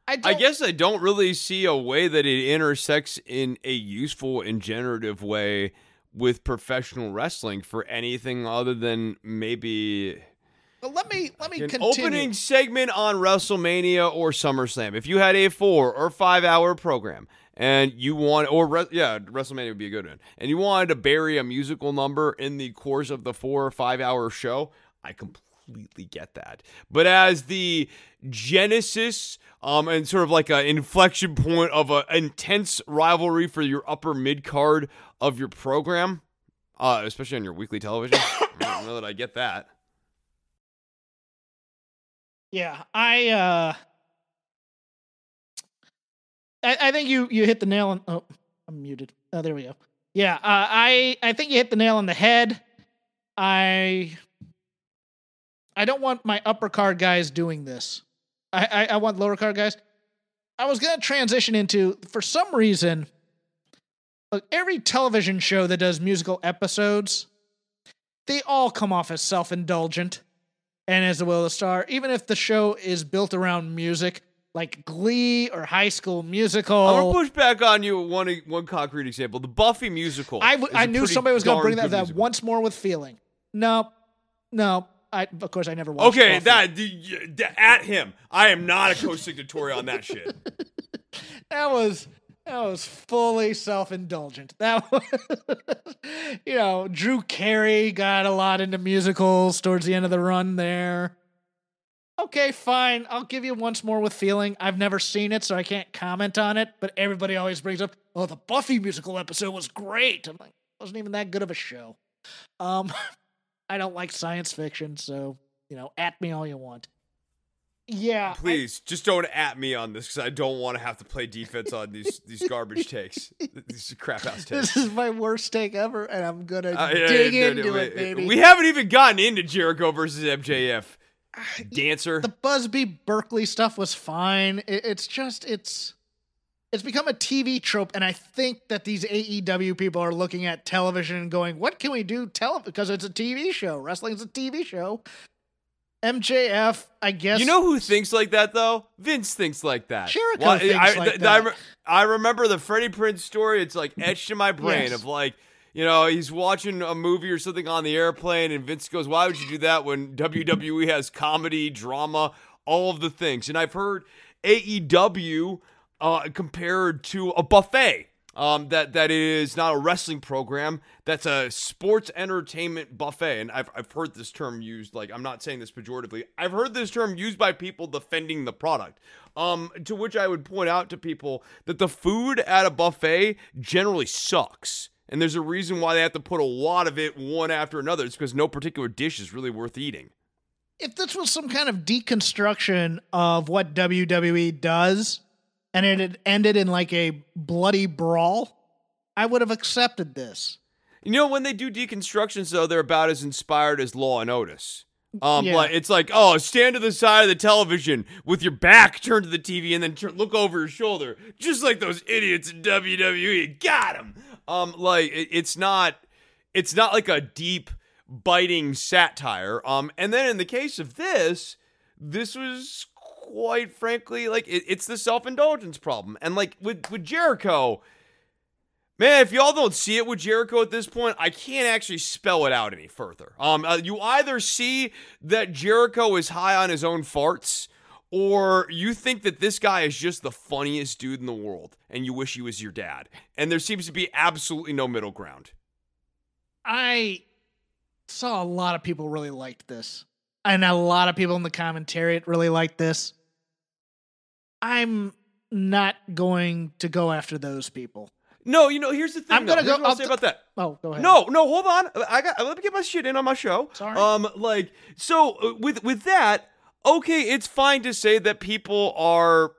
I, I guess I don't really see a way that it intersects in a useful and generative way with professional wrestling for anything other than maybe Well, let me let me an continue. opening segment on WrestleMania or SummerSlam. If you had a four or five hour program and you want, or re- yeah, WrestleMania would be a good one, and you wanted to bury a musical number in the course of the four or five hour show, I completely get that. But as the genesis um, and sort of like an inflection point of an intense rivalry for your upper mid card of your program, uh, especially on your weekly television, I don't know that I get that. Yeah, I uh I, I think you you hit the nail on oh I'm muted. Oh there we go. Yeah, uh, I I think you hit the nail on the head. I I don't want my upper card guys doing this. I, I, I want lower card guys. I was gonna transition into for some reason look, every television show that does musical episodes, they all come off as self-indulgent and as the will of the star, even if the show is built around music, like Glee or High School Musical. I'm gonna push back on you with one one concrete example. The Buffy musical. I, w- is knew somebody was going to bring that, that musical. once more with feeling. No, no. I of course I never watched. Okay, that d- d- at him. I am not a co-signatory on that shit. that was that was fully self-indulgent. That was, you know, Drew Carey got a lot into musicals towards the end of the run there. Okay, fine. I'll give you once more with feeling. I've never seen it, so I can't comment on it. But everybody always brings up, "Oh, the Buffy musical episode was great." I'm like, wasn't even that good of a show. Um, I don't like science fiction, so you know, at me all you want. Yeah, I- Please, just don't at me on this because I don't want to have to play defense on these these garbage takes, these crap house takes. This is my worst take ever, and I'm gonna Uh, dig yeah, no, into no, it, wait, baby. We haven't even gotten into Jericho versus MJF. Dancer. the Busby Berkeley stuff was fine. It, it's just it's it's become a TV trope, and I think that these AEW people are looking at television and going, "What can we do? Tele because it's a TV show. Wrestling's a TV show." MJF, I guess. You know who thinks like that though? Vince thinks like that. Jericho Well, thinks I, like th- that. I, re- I remember the Freddie Prinze story. It's like etched in my brain Yes. of like, you know, he's watching a movie or something on the airplane, and Vince goes, "Why would you do that when WWE has comedy, drama, all of the things?" And I've heard AEW uh, compared to a buffet. Um, that that is not a wrestling program. That's a sports entertainment buffet, and I've I've heard this term used. Like I'm not saying this pejoratively. I've heard this term used by people defending the product. Um, to which I would point out to people that the food at a buffet generally sucks. And there's a reason why they have to put a lot of it one after another. It's because no particular dish is really worth eating. If this was some kind of deconstruction of what WWE does and it had ended in like a bloody brawl, I would have accepted this. You know, when they do deconstructions, though, they're about as inspired as Law and Otis. Um, Yeah. like it's like, oh, stand to the side of the television with your back turned to the TV, and then turn, look over your shoulder, just like those idiots in WWE. Got him. Um, like it, it's not, it's not like a deep, biting satire. Um, and then in the case of this, this was quite frankly like it, it's the self indulgence problem, and like with with Jericho. Man, if y'all don't see it with Jericho at this point, I can't actually spell it out any further. Um, uh, you either see that Jericho is high on his own farts, or you think that this guy is just the funniest dude in the world, and you wish he was your dad. And there seems to be absolutely no middle ground. I saw a lot of people really liked this. And a lot of people in the commentary really liked this. I'm not going to go after those people. No, you know, here's the thing. I'm gonna Here's go- I'll say about that. Oh, go ahead. No, no, hold on. I got. Let me get my shit in on my show. Sorry. Um, like so uh, with with that, okay, it's fine to say that people are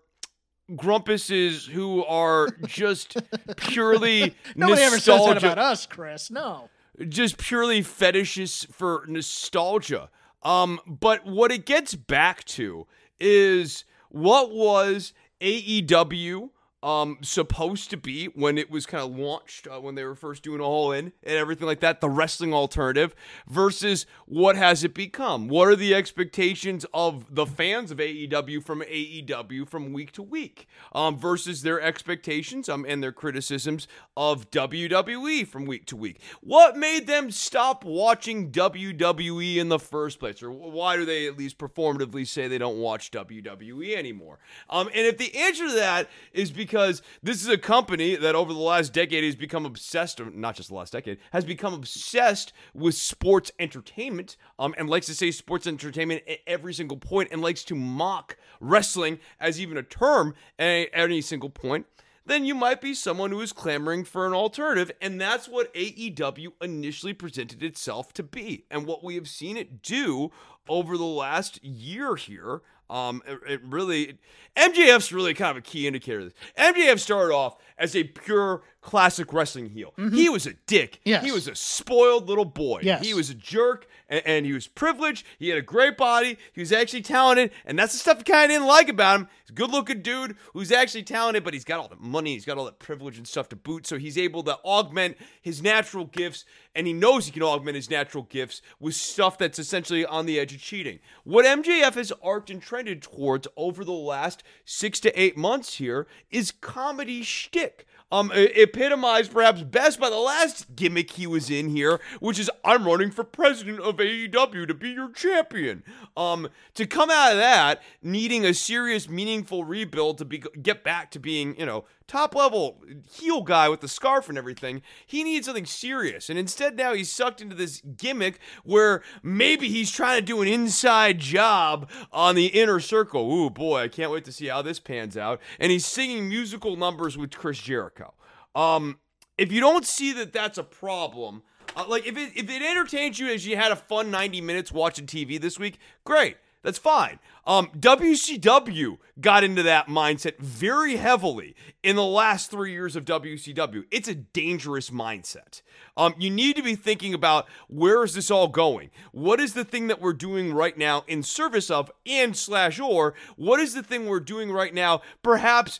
grumpuses who are just purely Nobody ever says that about us, Chris. No. just purely fetishes for nostalgia. Um, but what it gets back to is what was AEW um supposed to be when it was kind of launched uh, when they were first doing all in and everything like that the wrestling alternative versus what has it become? What are the expectations of the fans of AEW from AEW from week to week um versus their expectations um and their criticisms of WWE from week to week? What made them stop watching WWE in the first place? Or why do they at least performatively say they don't watch WWE anymore? Um and if the answer to that is because this is a company that over the last decade has become obsessed, or not just the last decade, has become obsessed with sports entertainment, um, and likes to say sports entertainment at every single point, and likes to mock wrestling as even a term at any single point. Then you might be someone who is clamoring for an alternative, and that's what AEW initially presented itself to be, and what we have seen it do over the last year here. Um, it, it really, MJF's really kind of a key indicator this. MJF started off as a pure classic wrestling heel. He was a dick. Mm-hmm. Yes. He was a spoiled little boy. Yes. He was a jerk and, and he was privileged. He had a great body. He was actually talented. And that's the stuff I kind of didn't like about him. He's a good looking dude who's actually talented, but he's got all the money. He's got all that privilege and stuff to boot. So he's able to augment his natural gifts. And he knows he can augment his natural gifts with stuff that's essentially on the edge of cheating. What MJF has arced and trended towards over the last six to eight months here is comedy shtick um, epitomized perhaps best by the last gimmick he was in here, which is I'm running for president of AEW to be your champion. Um, to come out of that needing a serious, meaningful rebuild to be get back to being, you know, top level heel guy with the scarf and everything, he needs something serious. And instead now he's sucked into this gimmick where maybe he's trying to do an inside job on the inner circle. Ooh boy, I can't wait to see how this pans out. And he's singing musical numbers with Chris Jericho. Um, if you don't see that that's a problem, uh, like if it if it entertains you as you had a fun 90 minutes watching TV this week, great. That's fine. Um, WCW got into that mindset very heavily in the last three years of WCW. It's a dangerous mindset. Um, you need to be thinking about where is this all going? What is the thing that we're doing right now in service of and slash or what is the thing we're doing right now? Perhaps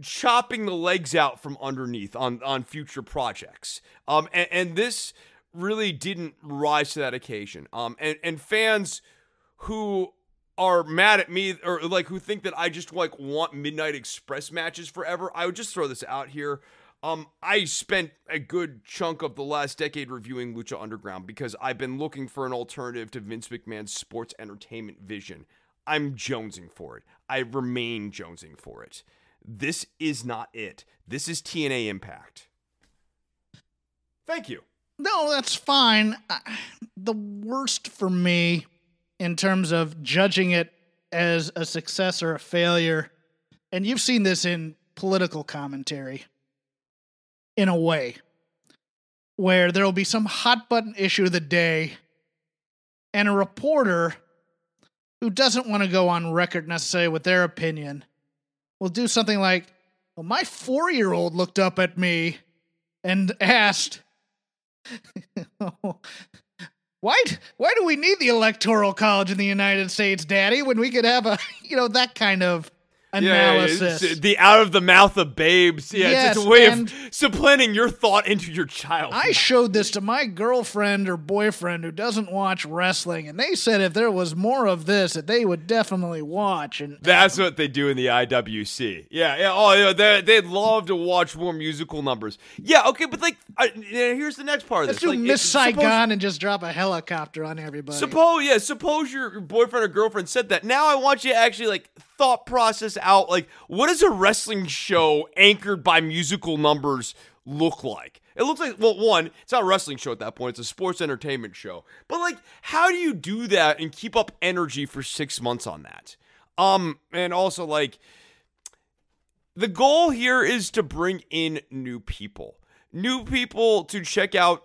chopping the legs out from underneath on on future projects. Um, and, and this really didn't rise to that occasion. Um, and and fans who are mad at me or like who think that I just like want Midnight Express matches forever, I would just throw this out here. Um, I spent a good chunk of the last decade reviewing Lucha Underground because I've been looking for an alternative to Vince McMahon's sports entertainment vision. I'm jonesing for it. I remain jonesing for it. This is not it. This is TNA Impact. Thank you. No, that's fine. I- The worst for me in terms of judging it as a success or a failure, and you've seen this in political commentary in a way, where there will be some hot button issue of the day, and a reporter who doesn't want to go on record necessarily with their opinion will do something like, Well, my four year old looked up at me and asked, oh, why why do we need the electoral college in the United States, Daddy, when we could have a you know that kind of analysis. Yeah, the out of the mouth of babes. Yeah, Yes, it's, a way of supplanting your thought into your child. I showed this to my girlfriend or boyfriend who doesn't watch wrestling, and they said if there was more of this, that they would definitely watch. And That's what they do in the IWC. Yeah, yeah. Oh, yeah, they they'd love to watch more musical numbers. Yeah, okay, but like, here's the next part of let's this. do Like, Miss it- suppose- Saigon and just drop a helicopter on everybody. Suppose, yeah, suppose your, your boyfriend or girlfriend said that. Now I want you to actually like thought process out like what does a wrestling show anchored by musical numbers look like? It looks like well, one, it's not a wrestling show at that point; it's a sports entertainment show. But like, how do you do that and keep up energy for six months on that? Um, and also like, the goal here is to bring in new people, new people to check out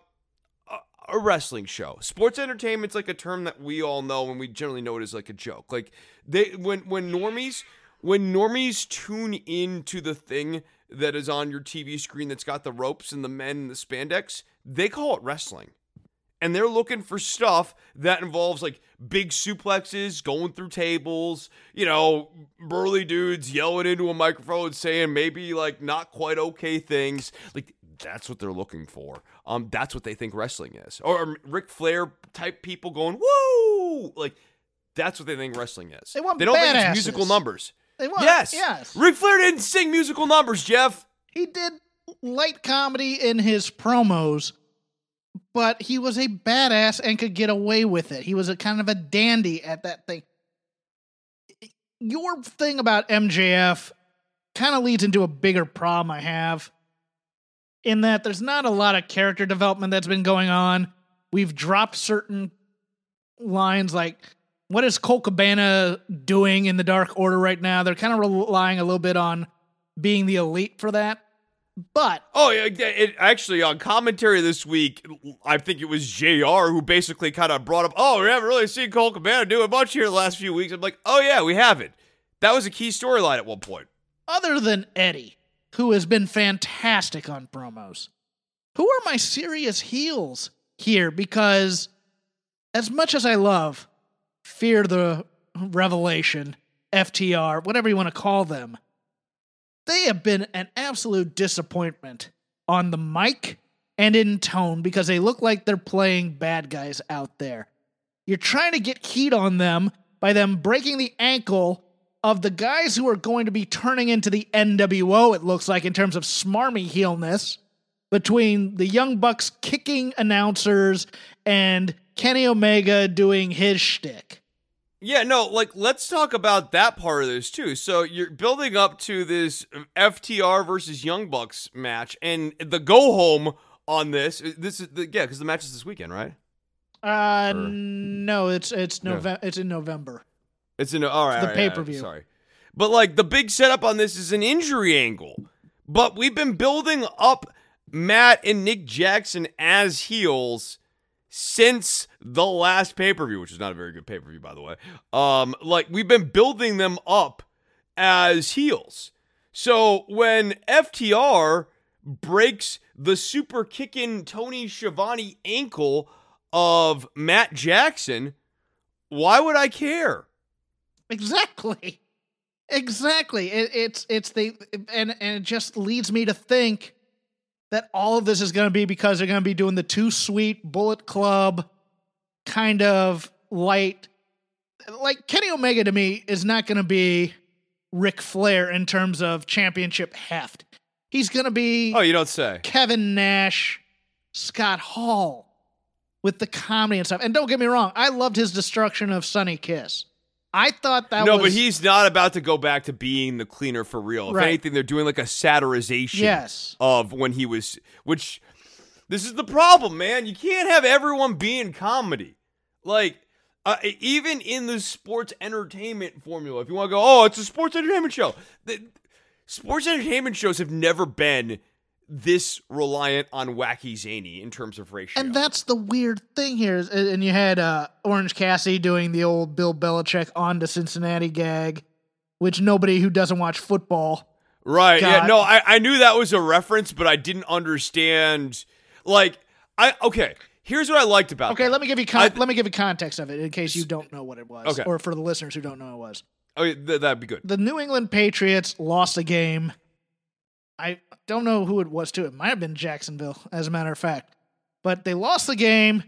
a wrestling show. Sports entertainment's like a term that we all know and we generally know it as like a joke. Like they when when normies when normies tune into the thing that is on your TV screen that's got the ropes and the men and the spandex, they call it wrestling. And they're looking for stuff that involves like big suplexes, going through tables, you know, burly dudes yelling into a microphone saying maybe like not quite okay things. Like that's what they're looking for. Um, that's what they think wrestling is. Or, or Ric Flair type people going woo, like that's what they think wrestling is. They want they don't think it's musical numbers. They want, yes, yes. Ric Flair didn't sing musical numbers, Jeff. He did light comedy in his promos, but he was a badass and could get away with it. He was a kind of a dandy at that thing. Your thing about MJF kind of leads into a bigger problem I have in that there's not a lot of character development that's been going on. We've dropped certain lines like what is Colt Cabana doing in the Dark Order right now? They're kind of relying a little bit on being the elite for that. But Oh, it, actually, on commentary this week, I think it was JR who basically kind of brought up, oh, we haven't really seen Colt Cabana do a bunch here the last few weeks. I'm like, oh, yeah, we haven't. That was a key storyline at one point. other than Eddie, who has been fantastic on promos, who are my serious heels here? Because as much as I love Fear the Revelation, FTR, whatever you want to call them, they have been an absolute disappointment on the mic and in tone because they look like they're playing bad guys out there. You're trying to get heat on them by them breaking the ankle of the guys who are going to be turning into the NWO, it looks like, in terms of smarmy heelness, between the Young Bucks kicking announcers and Kenny Omega doing his shtick. Yeah, no, like let's talk about that part of this too. So you're building up to this FTR versus Young Bucks match, and the go home on this. This is the yeah, because the match is this weekend, right? Uh, Or- no, it's it's No. November. It's in November. It's in all right. the all right, all right, pay-per-view. Sorry, but like the big setup on this is an injury angle. But we've been building up Matt and Nick Jackson as heels since the last pay per view, which is not a very good pay per view, by the way. Um, like we've been building them up as heels. So when FTR breaks the super kicking Tony Schiavone ankle of Matt Jackson, why would I care? Exactly. Exactly. It, it's it's the and and it just leads me to think that all of this is going to be because they're going to be doing the too sweet Bullet Club kind of light. Like Kenny Omega to me is not going to be Ric Flair in terms of championship heft. He's going to be Oh, you don't say. Kevin Nash, Scott Hall with the comedy and stuff. And don't get me wrong, I loved his destruction of Sonny Kiss. I thought that no, was but he's not about to go back to being the cleaner for real. If Right. anything, they're doing like a satirization Yes. of when he was, which this is the problem, man. You can't have everyone be in comedy. Like, uh, even in the sports entertainment formula, if you want to go, oh, it's a sports entertainment show. The, sports entertainment shows have never been this reliant on wacky zany in terms of ratio. And that's the weird thing here. Is, and you had uh, Orange Cassidy doing the old Bill Belichick on to Cincinnati gag, which nobody who doesn't watch football. Right. got. Yeah. No, I, I knew that was a reference, but I didn't understand. Like, I okay. Here's what I liked about. It. Okay, that. let me give you con- I- let me give you context of it in case you don't know what it was, Okay. or for the listeners who don't know what it was. Okay, th- that'd be good. The New England Patriots lost a game. I don't know who it was to. It might have been Jacksonville, as a matter of fact. But they lost the game.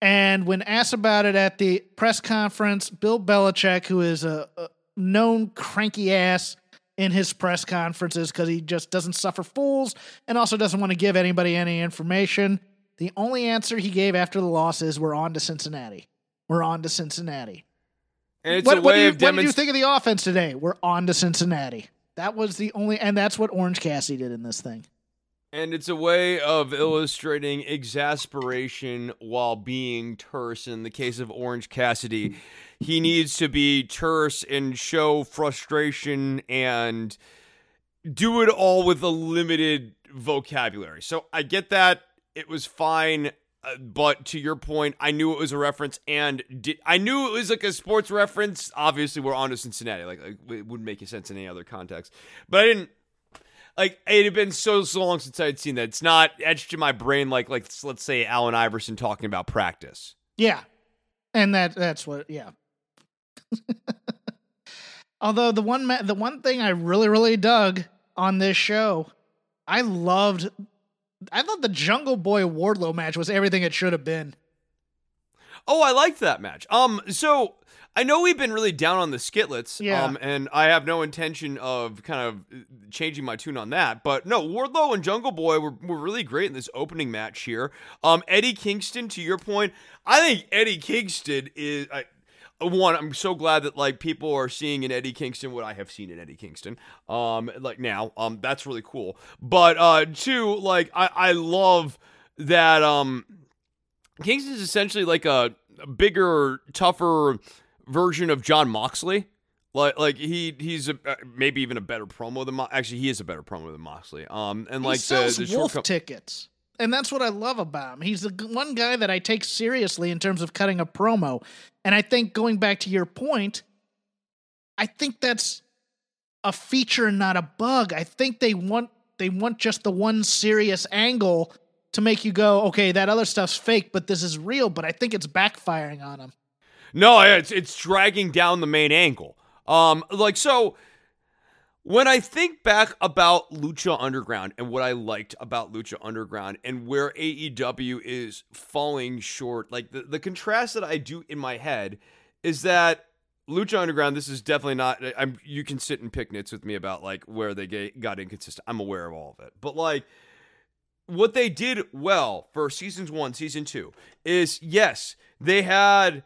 And when asked about it at the press conference, Bill Belichick, who is a, a known cranky ass in his press conferences because he just doesn't suffer fools and also doesn't want to give anybody any information, the only answer he gave after the loss is we're on to Cincinnati. We're on to Cincinnati. And it's what, a what, do you, of what did you think of the offense today? We're on to Cincinnati. That was the only, and that's what Orange Cassidy did in this thing. And it's a way of illustrating exasperation while being terse. In the case of Orange Cassidy, he needs to be terse and show frustration and do it all with a limited vocabulary. So I get that. It was fine. Uh, but to your point, I knew it was a reference, and di- I knew it was like a sports reference. Obviously, we're on to Cincinnati. Like, like it wouldn't make sense in any other context. But I didn't like it had been so so long since I'd seen that. It's not etched in my brain like like let's say Allen Iverson talking about practice. Yeah, and that that's what. Yeah. Although the one ma- the one thing I really really dug on this show, I loved. I thought the Jungle Boy Wardlow match was everything it should have been. Oh, I liked that match. Um, so I know we've been really down on the skitlets. Yeah. Um, and I have no intention of kind of uh, changing my tune on that. But no, Wardlow and Jungle Boy were, were really great in this opening match here. Um, Eddie Kingston, to your point, I think Eddie Kingston is. I, one, I'm so glad that like people are seeing in Eddie Kingston what I have seen in Eddie Kingston. Um, like now, um, that's really cool. But uh, two, like I, I love that um, Kingston's essentially like a, a bigger, tougher version of Jon Moxley. Like, like he he's a, uh, maybe even a better promo than Mo- actually he is a better promo than Moxley. Um, and like he sells the, the wolf tickets, and that's what I love about him. He's the one guy that I take seriously in terms of cutting a promo, and I think going back to your point, I think that's a feature, and not a bug. I think they want they want just the one serious angle to make you go, okay, that other stuff's fake, but this is real. But I think it's backfiring on them. No, it's it's dragging down the main angle. Um, like so. When I think back about Lucha Underground and what I liked about Lucha Underground and where AEW is falling short, like the, the contrast that I do in my head is that Lucha Underground, this is definitely not. I'm. You can sit and pick nits with me about like where they ga- got inconsistent. I'm aware of all of it, but like what they did well for seasons one, season two is yes, they had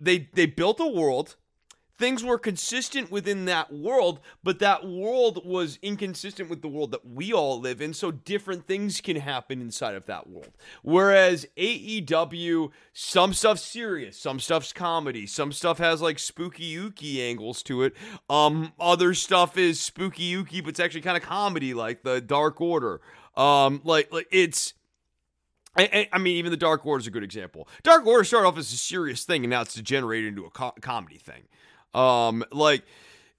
they they built a world. Things were consistent within that world, but that world was inconsistent with the world that we all live in. So different things can happen inside of that world. Whereas AEW, some stuff's serious, some stuff's comedy, some stuff has like spooky ooky angles to it. Um, other stuff is spooky ooky, but it's actually kind of comedy, like the Dark Order. Um, like like it's. I, I- mean, even the Dark Order is a good example. Dark Order started off as a serious thing, and now it's degenerated into a co- comedy thing. Um, like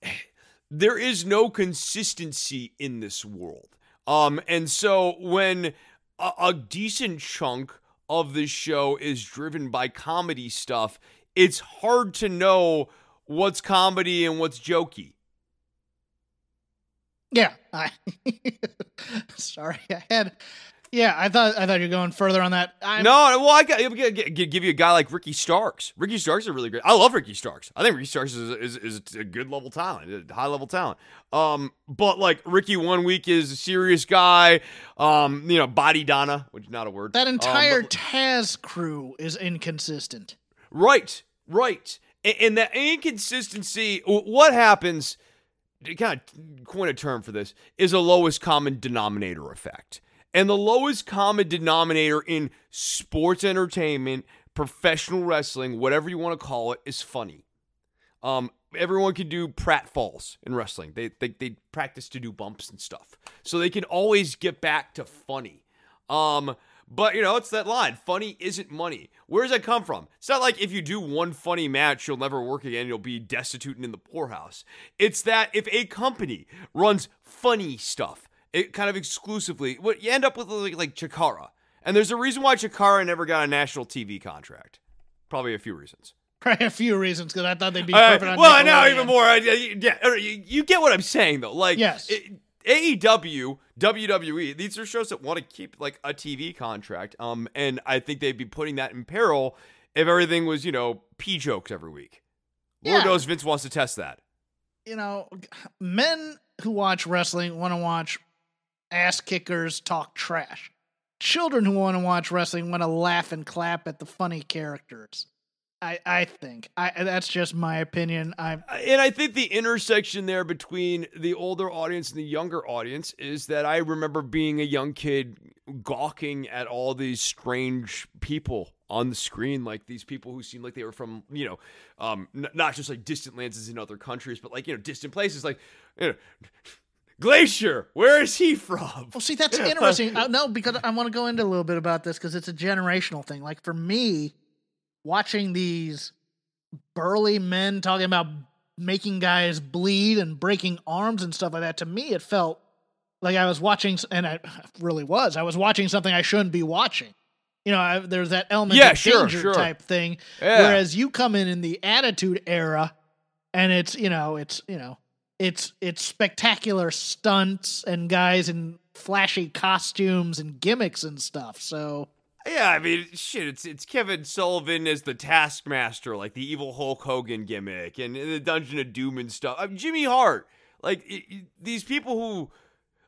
there is no consistency in this world. Um, and so when a, a decent chunk of this show is driven by comedy stuff, it's hard to know what's comedy and what's jokey. Yeah, I sorry, I had. Yeah, I thought I thought you were going further on that. I'm, no, well, I got give, you a guy like Ricky Starks. Ricky Starks is really great. I love Ricky Starks. I think Ricky Starks is, is, is a good level talent, a high level talent. Um, but like Ricky one week is a serious guy. Um, you know, body Donna, which is not a word. that Um, entire but- Taz crew is inconsistent. Right, right. And, and that inconsistency, what happens, kind of coin a term for this, is a lowest common denominator effect. And the lowest common denominator in sports entertainment, professional wrestling, whatever you want to call it, is funny. Um, everyone can do pratfalls in wrestling. They, they they practice to do bumps and stuff, so they can always get back to funny. Um, but you know, it's that line: funny isn't money. Where does that come from? It's not like if you do one funny match, you'll never work again. You'll be destitute and in the poorhouse. It's that if a company runs funny stuff, it kind of exclusively, what you end up with like, like Chikara. And there's a reason why Chikara never got a national TV contract. Probably a few reasons. Probably a few reasons because I thought they'd be Uh, perfect on well, now Nickelodeon. even more. I- I- Yeah, uh, you, you get what I'm saying though. Like, Yes. it- AEW, WWE, these are shows that want to keep like a TV contract. Um, and I think they'd be putting that in peril if everything was, you know, p jokes every week. Lord Yeah. knows Vince wants to test that. you know, men who watch wrestling want to watch ass kickers talk trash. Children who want to watch wrestling want to laugh and clap at the funny characters. I, I think I that's just my opinion. I And I think the intersection there between the older audience and the younger audience is that I remember being a young kid gawking at all these strange people on the screen, like these people who seemed like they were from, you know, um, n- not just like distant lands in other countries, but like, you know, distant places like, you know, Glacier, where is he from? well, see that's interesting. uh, no, because I want to go into a little bit about this because it's a generational thing. Like for me, watching these burly men talking about making guys bleed and breaking arms and stuff like that, to me it felt like I was watching, and I really was. I was watching something I shouldn't be watching. You know, I, there's that element Yeah, of sure, danger sure. type thing. Yeah. Whereas you come in in the Attitude Era, and it's you know, it's you know, it's it's spectacular stunts and guys in flashy costumes and gimmicks and stuff. So Yeah, I mean, shit, it's it's Kevin Sullivan as the Taskmaster, like the evil Hulk Hogan gimmick, and the Dungeon of Doom and stuff. I mean, Jimmy Hart, like i i- these people who,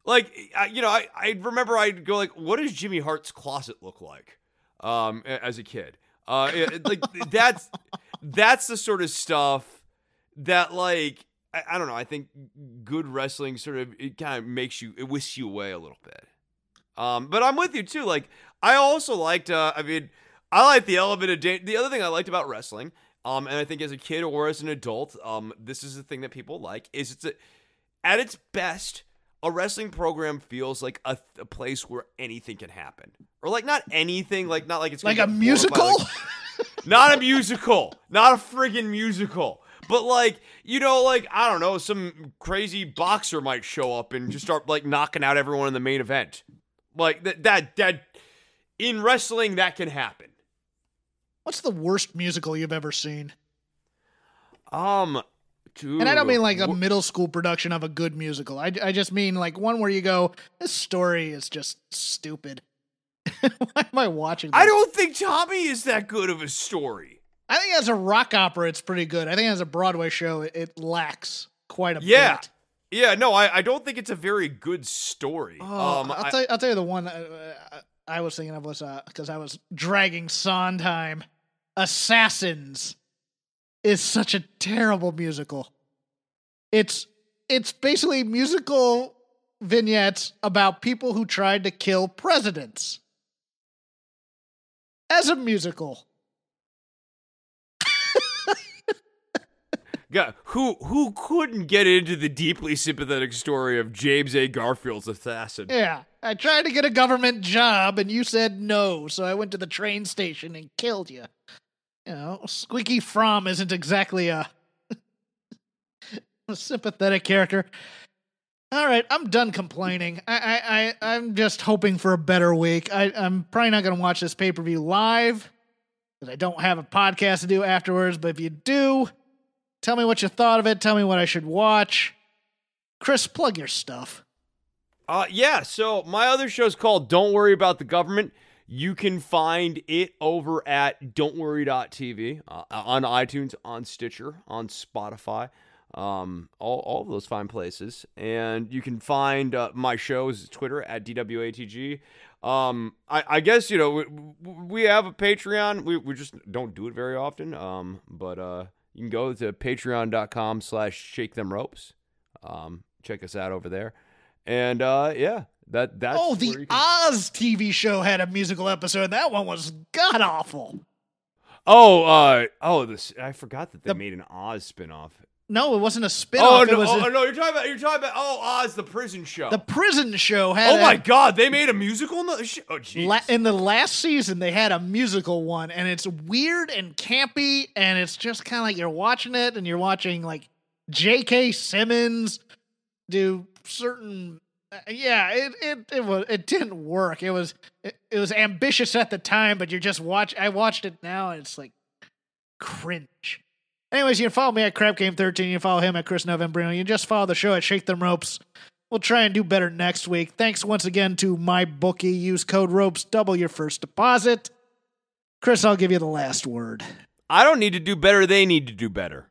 like, I, you know, I I remember I'd go like, what does Jimmy Hart's closet look like, um, as a kid, uh, it- it- like that's that's the sort of stuff that like. I, I don't know. I think good wrestling sort of it kind of makes you it whisks you away a little bit. Um, but I'm with you too. Like I also liked. Uh, I mean, I like the element of da- the other thing I liked about wrestling. Um, and I think as a kid or as an adult, um, this is the thing that people like is it's a, at its best. A wrestling program feels like a, a place where anything can happen, or like not anything, like not like it's like a musical. like, not a musical, not a friggin' musical. But like, you know, like I don't know, some crazy boxer might show up and just start like knocking out everyone in the main event. Like that that that in wrestling that can happen. What's the worst musical you've ever seen? Um dude, And I don't mean like a wh- middle school production of a good musical. I, I just mean like one where you go, this story is just stupid. Why am I watching this? I don't think Tommy is that good of a story. I think as a rock opera, it's pretty good. I think as a Broadway show, it, it lacks quite a Yeah. bit. Yeah, no, I, I don't think it's a very good story. Oh, um, I'll, I- tell you, I'll tell you the one uh, uh, I was thinking of was because I was dragging Sondheim. Assassins is such a terrible musical. It's it's basically musical vignettes about people who tried to kill presidents as a musical. God, who who couldn't get into the deeply sympathetic story of James A. Garfield's assassin? Yeah, I tried to get a government job and you said no, so I went to the train station and killed you. You know, Squeaky Fromme isn't exactly a, a sympathetic character. All right, I'm done complaining. I, I, I I'm just hoping for a better week. I, I'm probably not going to watch this pay per view live because I don't have a podcast to do afterwards. But if you do, tell me what you thought of it. Tell me what I should watch. Chris, plug your stuff. Uh, yeah. So my other show's called "Don't Worry About the Government." You can find it over at don'tworry.tv uh, on iTunes, on Stitcher, on Spotify, um, all, all of those fine places. And you can find uh, my show's Twitter at DWATG. Um, I, I guess, you know, we, we have a Patreon. We, we just don't do it very often. Um, but uh, you can go to patreon.com slash shake them ropes. Um, check us out over there. And uh, yeah, that that's Oh, the can- Oz TV show had a musical episode. That one was god awful. Oh, uh, oh, this I forgot that they The- made an Oz spinoff. No, it wasn't a spin Oh no, it was oh, a- no! You're talking about you're talking about oh Oz the prison show. the prison show had. oh a- my God! They made a musical. In the sh- oh jeez. La- in the last season, they had a musical one, and it's weird and campy, and it's just kind of like you're watching it, and you're watching like J.K. Simmons do certain. uh, yeah, it it it was it didn't work. It was it, it was ambitious at the time, but you're just watch. I watched it now, and it's like cringe. Anyways, you can follow me at Crap Game 13. You can follow him at Chris Novembrino. You can just follow the show at Shake Them Ropes. We'll try and do better next week. Thanks once again to MyBookie. Use code ropes, double your first deposit. Chris, I'll give you the last word. I don't need to do better. They need to do better.